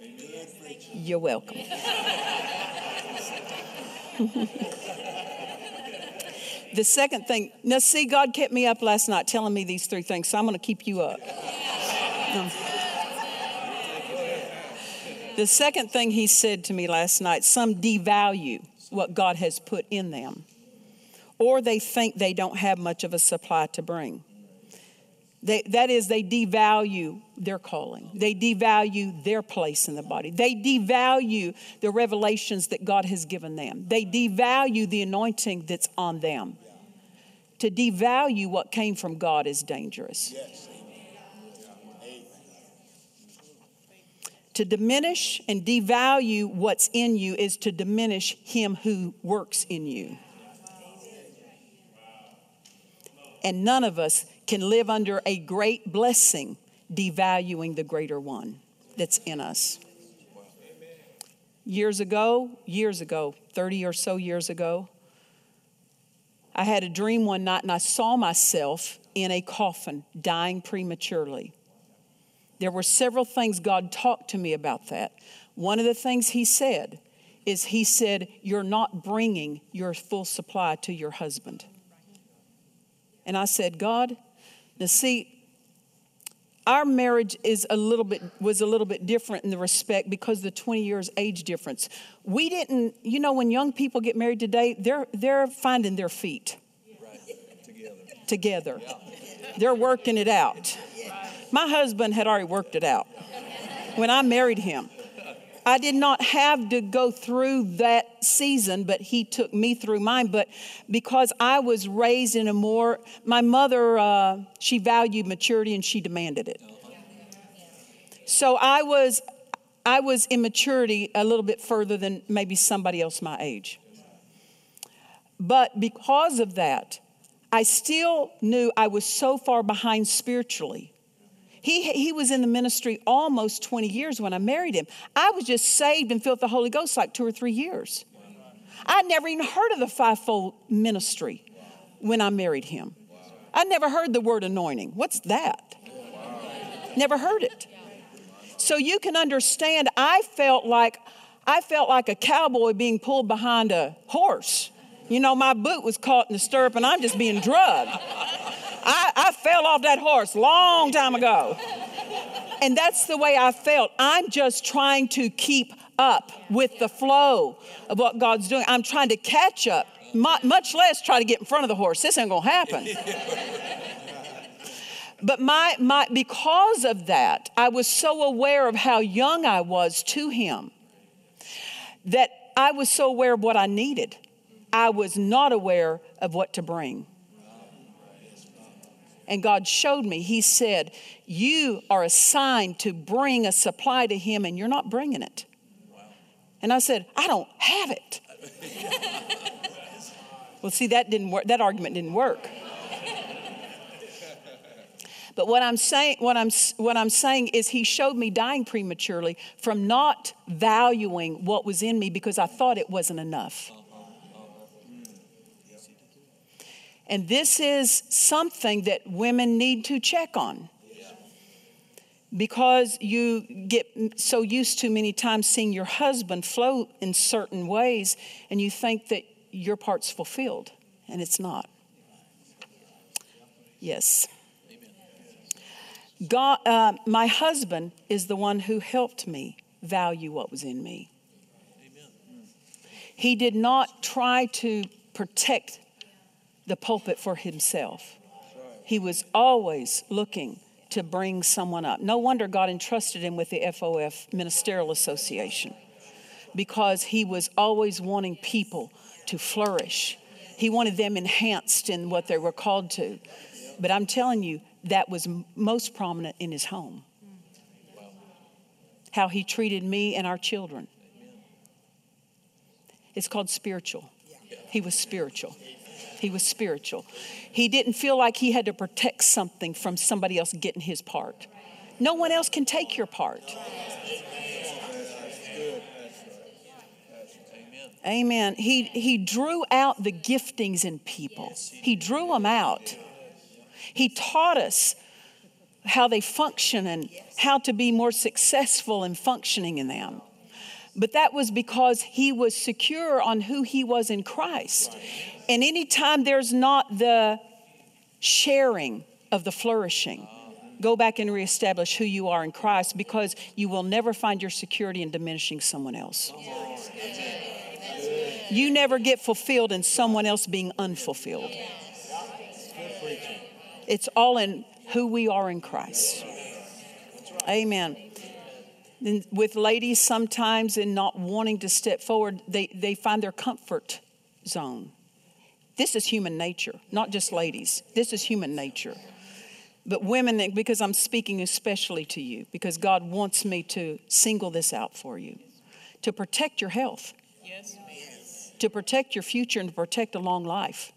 Amen. You're welcome. the second thing, now see, God kept me up last night telling me these three things, so I'm going to keep you up. Um, the second thing he said to me last night some devalue what God has put in them, or they think they don't have much of a supply to bring. They, that is, they devalue their calling. They devalue their place in the body. They devalue the revelations that God has given them. They devalue the anointing that's on them. To devalue what came from God is dangerous. To diminish and devalue what's in you is to diminish Him who works in you. And none of us can live under a great blessing devaluing the greater one that's in us. Years ago, years ago, 30 or so years ago, I had a dream one night and I saw myself in a coffin dying prematurely. There were several things God talked to me about that. One of the things He said is, He said, You're not bringing your full supply to your husband. And I said, God, now see, our marriage is a little bit was a little bit different in the respect because the 20 years age difference we didn't you know when young people get married today they're they're finding their feet
Right. Together.
together they're working it out my husband had already worked it out when i married him i did not have to go through that season but he took me through mine. But because i was raised in a more my mother uh, she valued maturity and she demanded it. So i was i was in maturity a little bit further than maybe somebody else my age. But because of that i still knew i was so far behind spiritually he, he was in the ministry almost 20 years when I married him. I was just saved and filled with the Holy Ghost like two or three years. I'd never even heard of the fivefold ministry when I married him. I'd never heard the word anointing. What's that? Never heard it. So you can understand, I felt like I felt like a cowboy being pulled behind a horse. You know, my boot was caught in the stirrup and I'm just being drugged. I, I fell off that horse long time ago. And that's the way I felt. I'm just trying to keep up with the flow of what God's doing. I'm trying to catch up, much less try to get in front of the horse. This ain't gonna happen. but my, my, because of that, I was so aware of how young I was to Him that I was so aware of what I needed. I was not aware of what to bring. And God showed me, He said, You are assigned to bring a supply to Him, and you're not bringing it. And I said, I don't have it. well, see, that didn't work. That argument didn't work. But what I'm saying, what I'm, what I'm saying is, he showed me dying prematurely from not valuing what was in me because I thought it wasn't enough. And this is something that women need to check on. Because you get so used to many times seeing your husband float in certain ways, and you think that your part's fulfilled, and it's not. Yes. God, uh, my husband is the one who helped me value what was in me. He did not try to protect the pulpit for himself. He was always looking to bring someone up. No wonder God entrusted him with the FOF Ministerial Association because he was always wanting people to flourish. He wanted them enhanced in what they were called to. But I'm telling you, that was most prominent in his home. How he treated me and our children. It's called spiritual. He was spiritual. He was spiritual. He didn't feel like he had to protect something from somebody else getting his part. No one else can take your part. Amen. He, he drew out the giftings in people, he drew them out. He taught us how they function and how to be more successful in functioning in them. But that was because he was secure on who he was in Christ. And anytime there's not the sharing of the flourishing, go back and reestablish who you are in Christ because you will never find your security in diminishing someone else. You never get fulfilled in someone else being unfulfilled. It's all in who we are in Christ. Amen. With ladies, sometimes in not wanting to step forward, they, they find their comfort zone. This is human nature, not just ladies. This is human nature. But women, because I'm speaking especially to you, because God wants me to single this out for you to protect your health, yes. to protect your future, and to protect a long life.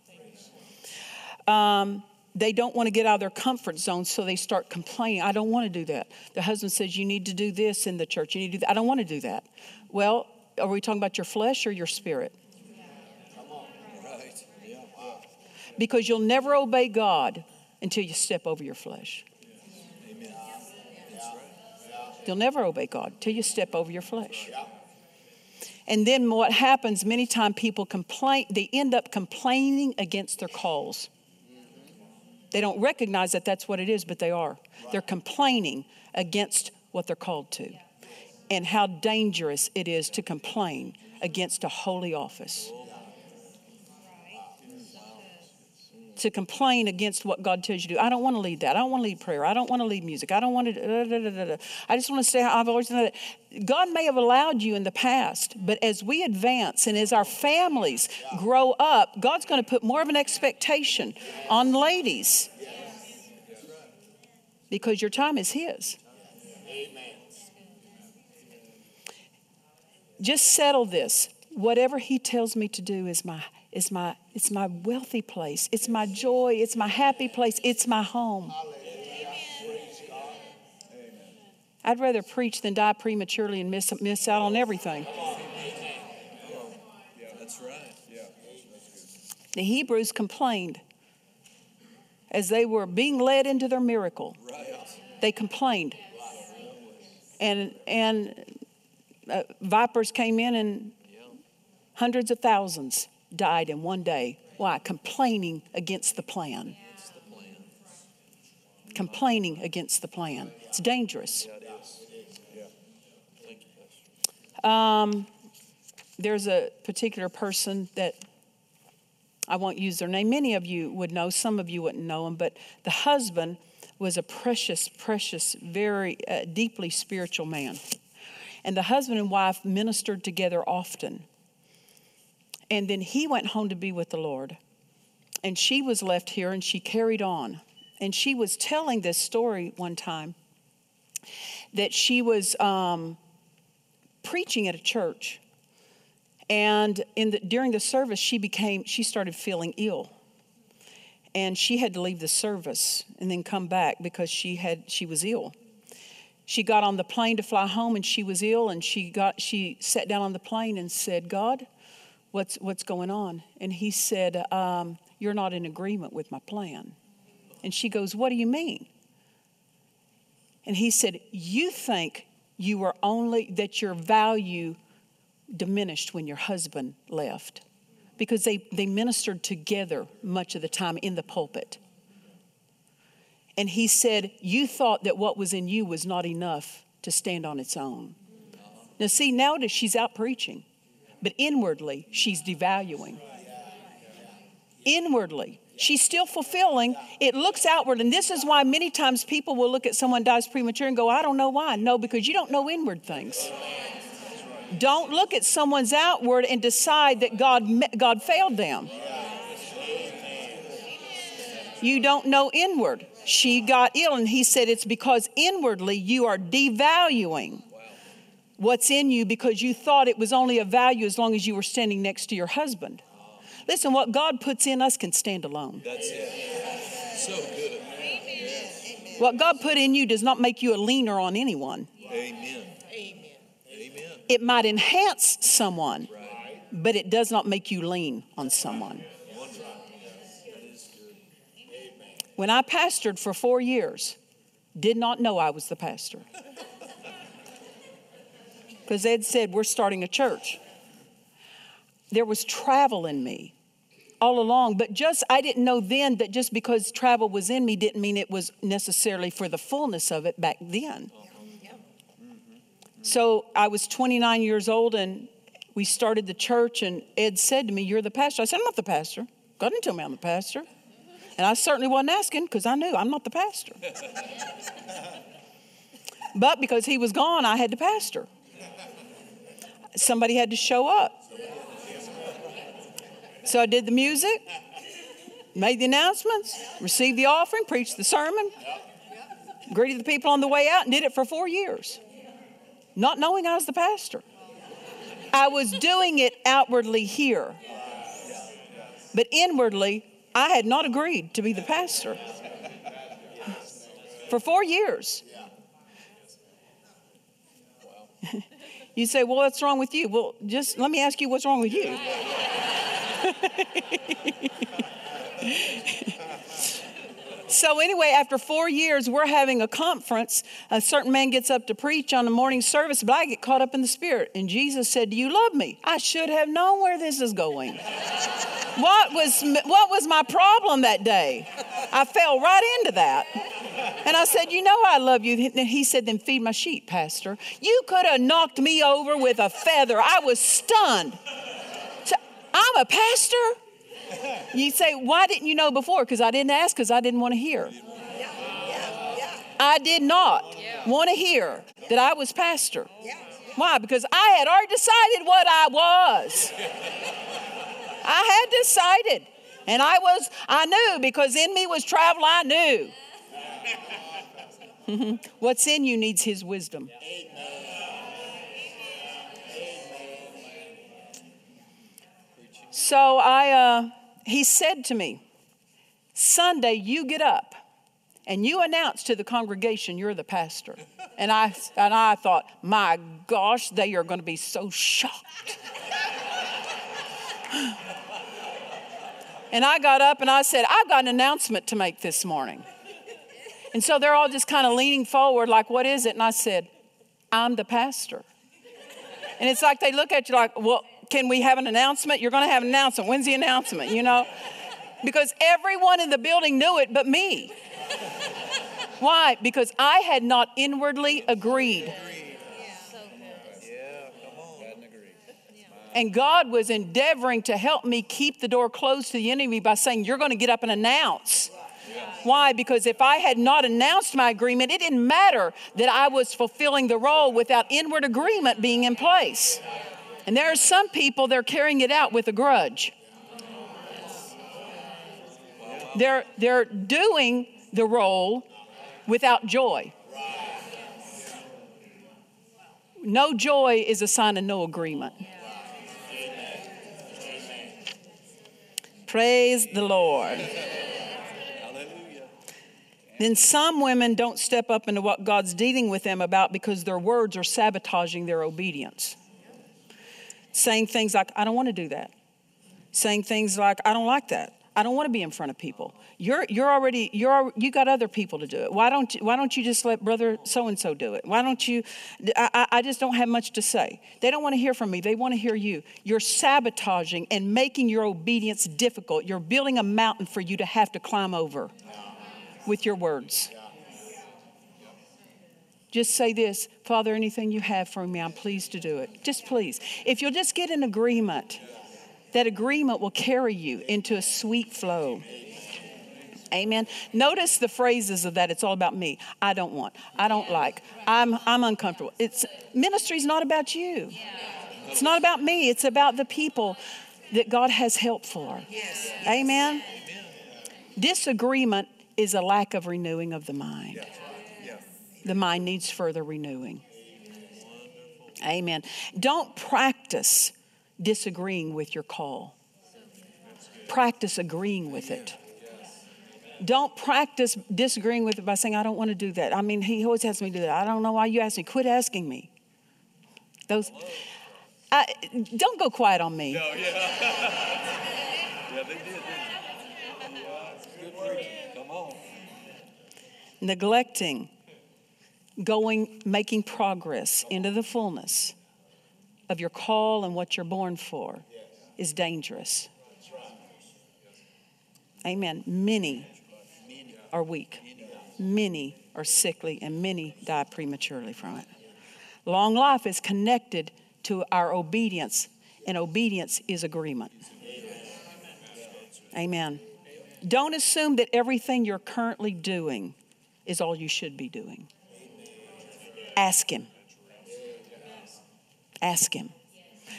Um, they don't want to get out of their comfort zone, so they start complaining. I don't want to do that. The husband says, You need to do this in the church. You need to do that. I don't want to do that. Well, are we talking about your flesh or your spirit? Because you'll never obey God until you step over your flesh. You'll never obey God until you step over your flesh. And then what happens many times people complain, they end up complaining against their calls. They don't recognize that that's what it is, but they are. They're complaining against what they're called to. And how dangerous it is to complain against a holy office. To complain against what God tells you to do. I don't want to lead that. I don't want to lead prayer. I don't want to lead music. I don't want to. Da, da, da, I just want to say how I've always done that. God may have allowed you in the past, but as we advance and as our families grow up, God's going to put more of an expectation on ladies because your time is His. Amen. Just settle this. Whatever He tells me to do is my is my it's my wealthy place. It's my joy. It's my happy place. It's my home. I'd rather preach than die prematurely and miss, miss out on everything. The Hebrews complained as they were being led into their miracle. They complained. And, and uh, vipers came in and hundreds of thousands died in one day. Why? Complaining against the plan. Complaining against the plan. It's dangerous. Um, there's a particular person that I won't use their name. Many of you would know, some of you wouldn't know him, but the husband was a precious, precious, very uh, deeply spiritual man. And the husband and wife ministered together often. And then he went home to be with the Lord. And she was left here and she carried on. And she was telling this story one time that she was um, preaching at a church. And in the, during the service, she became, she started feeling ill. And she had to leave the service and then come back because she had, she was ill. She got on the plane to fly home and she was ill and she got, she sat down on the plane and said, God, what's, what's going on? And he said, um, You're not in agreement with my plan. And she goes, What do you mean? And he said, You think you were only, that your value diminished when your husband left because they, they ministered together much of the time in the pulpit. And he said, You thought that what was in you was not enough to stand on its own. Now, see, nowadays she's out preaching but inwardly, she's devaluing. Inwardly, she's still fulfilling. It looks outward, and this is why many times people will look at someone dies premature and go, I don't know why. No, because you don't know inward things. Don't look at someone's outward and decide that God, God failed them. You don't know inward. She got ill, and he said it's because inwardly you are devaluing what's in you because you thought it was only of value as long as you were standing next to your husband. Listen, what God puts in us can stand alone.
That's it. So good.
What God put in you does not make you a leaner on anyone.
Amen. Amen. Amen.
It might enhance someone, but it does not make you lean on someone. When I pastored for four years, Did not know I was the pastor. Because Ed said, We're starting a church. There was travel in me all along, but just I didn't know then that just because travel was in me didn't mean it was necessarily for the fullness of it back then. So I was 29 years old and we started the church, and Ed said to me, You're the pastor. I said, I'm not the pastor. God didn't tell me I'm the pastor. And I certainly wasn't asking because I knew I'm not the pastor. but because he was gone, I had to pastor. Somebody had to show up. So I did the music, made the announcements, received the offering, preached the sermon, greeted the people on the way out, and did it for four years, not knowing I was the pastor. I was doing it outwardly here, but inwardly, I had not agreed to be the pastor for four years. You say, Well, what's wrong with you? Well, just let me ask you what's wrong with you. so, anyway, after four years, we're having a conference. A certain man gets up to preach on the morning service, but I get caught up in the spirit. And Jesus said, Do you love me? I should have known where this is going. what, was, what was my problem that day? I fell right into that. And I said, You know, I love you. And he said, Then feed my sheep, Pastor. You could have knocked me over with a feather. I was stunned. So, I'm a pastor? You say, why didn't you know before? Because I didn't ask, because I didn't want to hear. I did not want to hear that I was pastor. Why? Because I had already decided what I was. I had decided. And I was, I knew because in me was travel, I knew. What's in you needs his wisdom. So I, uh, he said to me, Sunday, you get up and you announce to the congregation you're the pastor. And I, and I thought, my gosh, they are going to be so shocked. and I got up and I said, I've got an announcement to make this morning. And so they're all just kind of leaning forward, like, what is it? And I said, I'm the pastor. And it's like they look at you like, well, can we have an announcement? You're going to have an announcement. When's the announcement? You know? Because everyone in the building knew it but me. Why? Because I had not inwardly agreed. And God was endeavoring to help me keep the door closed to the enemy by saying, You're going to get up and announce. Why? Because if I had not announced my agreement, it didn't matter that I was fulfilling the role without inward agreement being in place. And there are some people, they're carrying it out with a grudge. They're, they're doing the role without joy. No joy is a sign of no agreement. Praise the Lord. Then some women don't step up into what God's dealing with them about because their words are sabotaging their obedience saying things like, I don't want to do that. Saying things like, I don't like that. I don't want to be in front of people. You're, you're already, you're, you got other people to do it. Why don't you, why don't you just let brother so-and-so do it? Why don't you, I, I just don't have much to say. They don't want to hear from me. They want to hear you. You're sabotaging and making your obedience difficult. You're building a mountain for you to have to climb over with your words. Just say this Father, anything you have for me, I'm pleased to do it. Just please. If you'll just get an agreement, that agreement will carry you into a sweet flow. Amen. Notice the phrases of that. It's all about me. I don't want. I don't like. I'm I'm uncomfortable. It's ministry's not about you. It's not about me. It's about the people that God has help for. Amen. Disagreement is a lack of renewing of the mind the mind needs further renewing. Amen. Don't practice disagreeing with your call, practice agreeing with it. Don't practice disagreeing with it by saying, I don't want to do that. I mean, he always has me do that. I don't know why you ask me. Quit asking me. Those, I, don't go quiet on me.
No, yeah. yeah, they did. Yeah. Come on.
Neglecting going, making progress into the fullness of your call and what you're born for is dangerous. Amen. Many are weak, many are sickly, and many die prematurely from it. Long life is connected to our obedience, and obedience is agreement. Amen. Don't assume that everything you're currently doing is all you should be doing. Ask Him. Ask Him.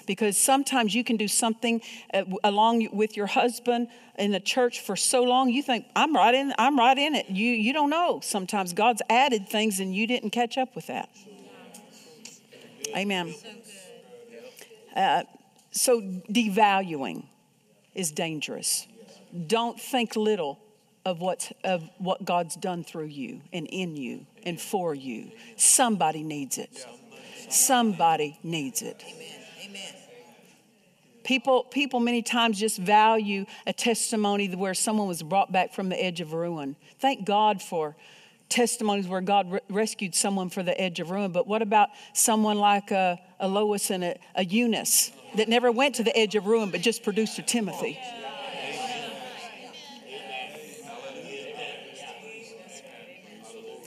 Because sometimes you can do something uh, along with your husband in the church for so long, you think, I'm right in, I'm right in it. You, you don't know. Sometimes God's added things and you didn't catch up with that. Amen. Uh, so devaluing is dangerous. Don't think little of what, of what God's done through you and in you and for you. Somebody needs it. Somebody needs it. People, people many times just value a testimony where someone was brought back from the edge of ruin. Thank God for testimonies where God re- rescued someone from the edge of ruin. But what about someone like a, a Lois and a, a Eunice that never went to the edge of ruin but just produced a Timothy?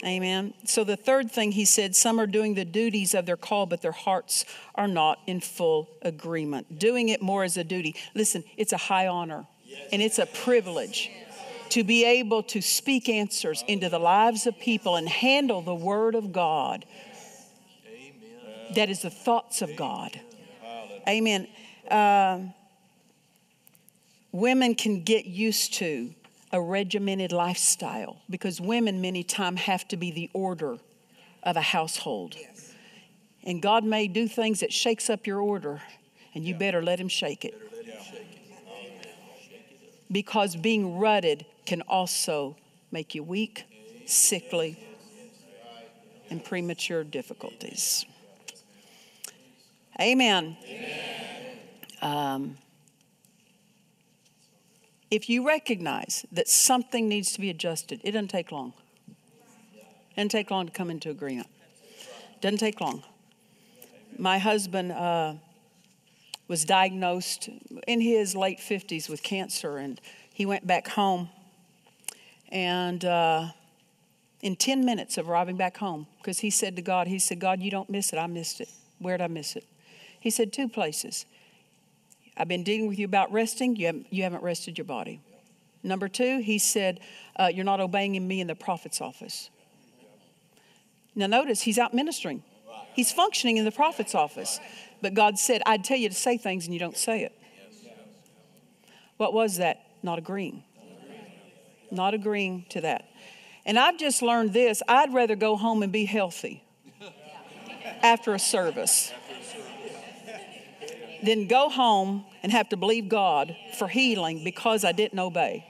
Amen. So the third thing he said, some are doing the duties of their call, but their hearts are not in full agreement. Doing it more as a duty. Listen, it's a high honor and it's a privilege to be able to speak answers into the lives of people and handle the word of God. That is the thoughts of God. Amen. Uh, women can get used to a regimented lifestyle because women many times have to be the order of a household. And God may do things that shakes up your order, and you better let him shake it. Because being rutted can also make you weak, sickly, and premature difficulties. Amen. Um, if you recognize that something needs to be adjusted, it doesn't take long. It doesn't take long to come into agreement. It doesn't take long. My husband uh, was diagnosed in his late 50s with cancer, and he went back home. And uh, in 10 minutes of arriving back home, because he said to God, He said, God, you don't miss it. I missed it. Where'd I miss it? He said, Two places. I've been dealing with you about resting. You haven't, you haven't rested your body. Number two, he said, uh, You're not obeying me in the prophet's office. Now, notice he's out ministering, he's functioning in the prophet's office. But God said, I'd tell you to say things and you don't say it. What was that? Not agreeing. Not agreeing to that. And I've just learned this I'd rather go home and be healthy after a service than go home and have to believe God for healing because I didn't obey.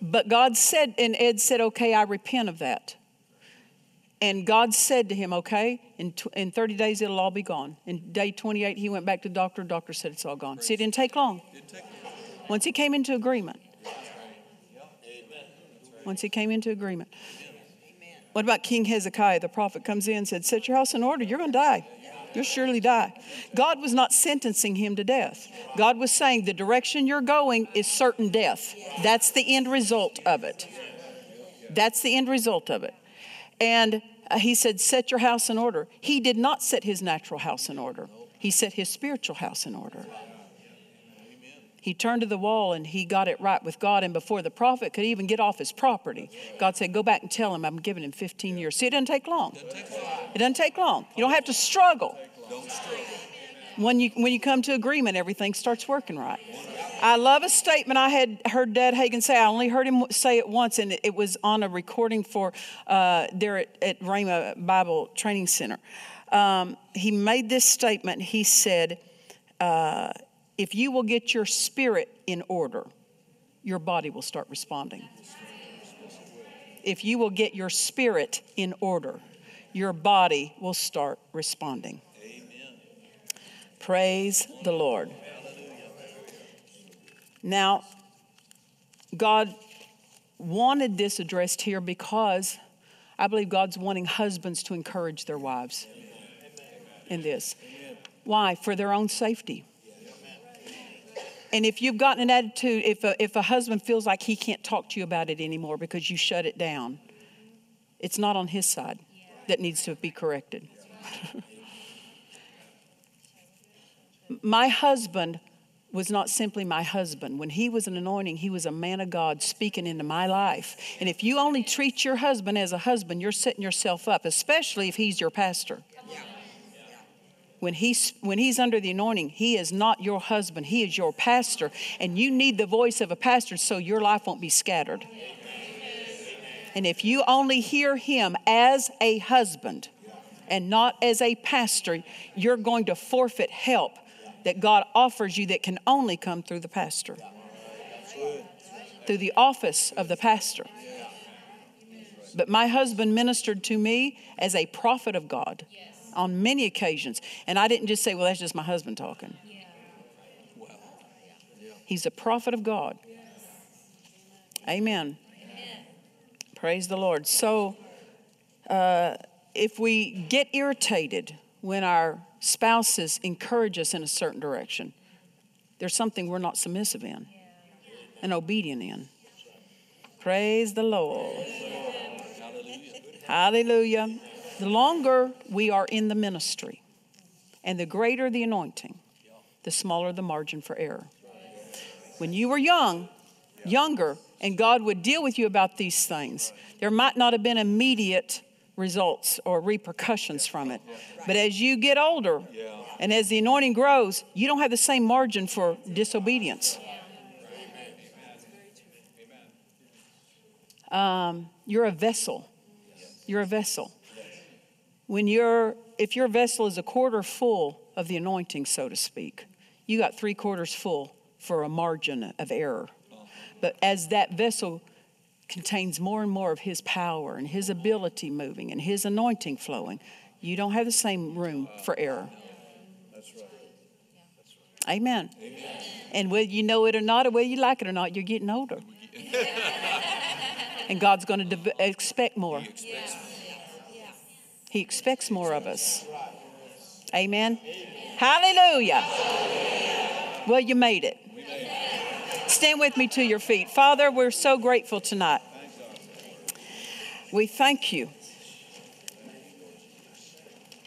But God said, and Ed said, okay, I repent of that. And God said to him, okay, in, tw- in 30 days it'll all be gone. In day 28, he went back to the doctor. The doctor said it's all gone. See, it didn't take long. Once he came into agreement. Once he came into agreement. What about King Hezekiah? The prophet comes in and said, Set your house in order. You're going to die. You'll surely die. God was not sentencing him to death. God was saying, The direction you're going is certain death. That's the end result of it. That's the end result of it. And uh, he said, Set your house in order. He did not set his natural house in order, he set his spiritual house in order. He turned to the wall and he got it right with God. And before the prophet could even get off his property, God said, Go back and tell him I'm giving him 15 years. See, it doesn't take long. It doesn't take long. You don't have to struggle. When you, when you come to agreement, everything starts working right. I love a statement I had heard Dad Hagin say. I only heard him say it once, and it was on a recording for uh, there at, at Rhema Bible Training Center. Um, he made this statement. He said, uh, If you will get your spirit in order, your body will start responding. If you will get your spirit in order, your body will start responding. Amen. Praise the Lord. Now, God wanted this addressed here because I believe God's wanting husbands to encourage their wives in this. Why? For their own safety. And if you've gotten an attitude, if a, if a husband feels like he can't talk to you about it anymore because you shut it down, it's not on his side that needs to be corrected. my husband was not simply my husband. When he was an anointing, he was a man of God speaking into my life. And if you only treat your husband as a husband, you're setting yourself up, especially if he's your pastor. When he's, when he's under the anointing, he is not your husband, he is your pastor. And you need the voice of a pastor so your life won't be scattered. And if you only hear him as a husband and not as a pastor, you're going to forfeit help that God offers you that can only come through the pastor, through the office of the pastor. But my husband ministered to me as a prophet of God on many occasions. And I didn't just say, well, that's just my husband talking. He's a prophet of God. Amen. Praise the Lord. So, uh, if we get irritated when our spouses encourage us in a certain direction, there's something we're not submissive in and obedient in. Praise the Lord. Hallelujah. The longer we are in the ministry and the greater the anointing, the smaller the margin for error. When you were young, younger, and God would deal with you about these things, there might not have been immediate results or repercussions from it. But as you get older and as the anointing grows, you don't have the same margin for disobedience. Um, you're a vessel. You're a vessel. When you're, if your vessel is a quarter full of the anointing, so to speak, you got three quarters full for a margin of error. But as that vessel contains more and more of His power and His ability moving and His anointing flowing, you don't have the same room for error. That's right. Amen. Amen. And whether you know it or not, or whether you like it or not, you're getting older. and God's going to de- expect more. He expects, he expects more of us. Amen. Hallelujah. Well, you made it. Stand with me to your feet. Father, we're so grateful tonight. We thank you.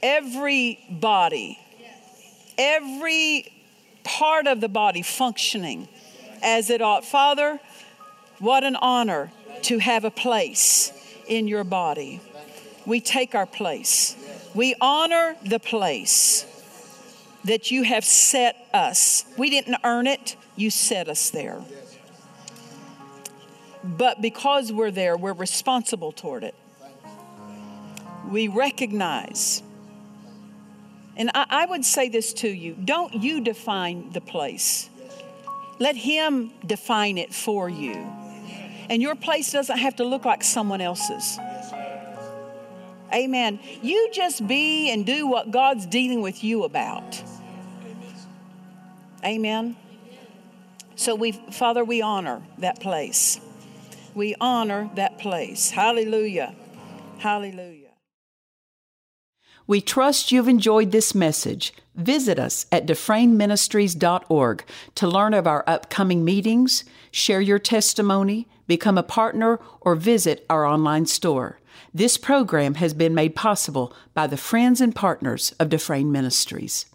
Every body, every part of the body functioning as it ought. Father, what an honor to have a place in your body. We take our place. We honor the place that you have set us. We didn't earn it, you set us there. But because we're there, we're responsible toward it. We recognize. And I, I, would say this to you don't you define the place, let Him define it for you. And your place doesn't have to look like someone else's. Amen. You just be and do what God's dealing with you about. Amen. So we, Father, we honor that place. We honor that place. Hallelujah. Hallelujah.
We trust you've enjoyed this message. Visit us at dufresneministries.org to learn of our upcoming meetings, share your testimony, become a partner, or visit our online store. This program has been made possible by the friends and partners of Dufresne Ministries.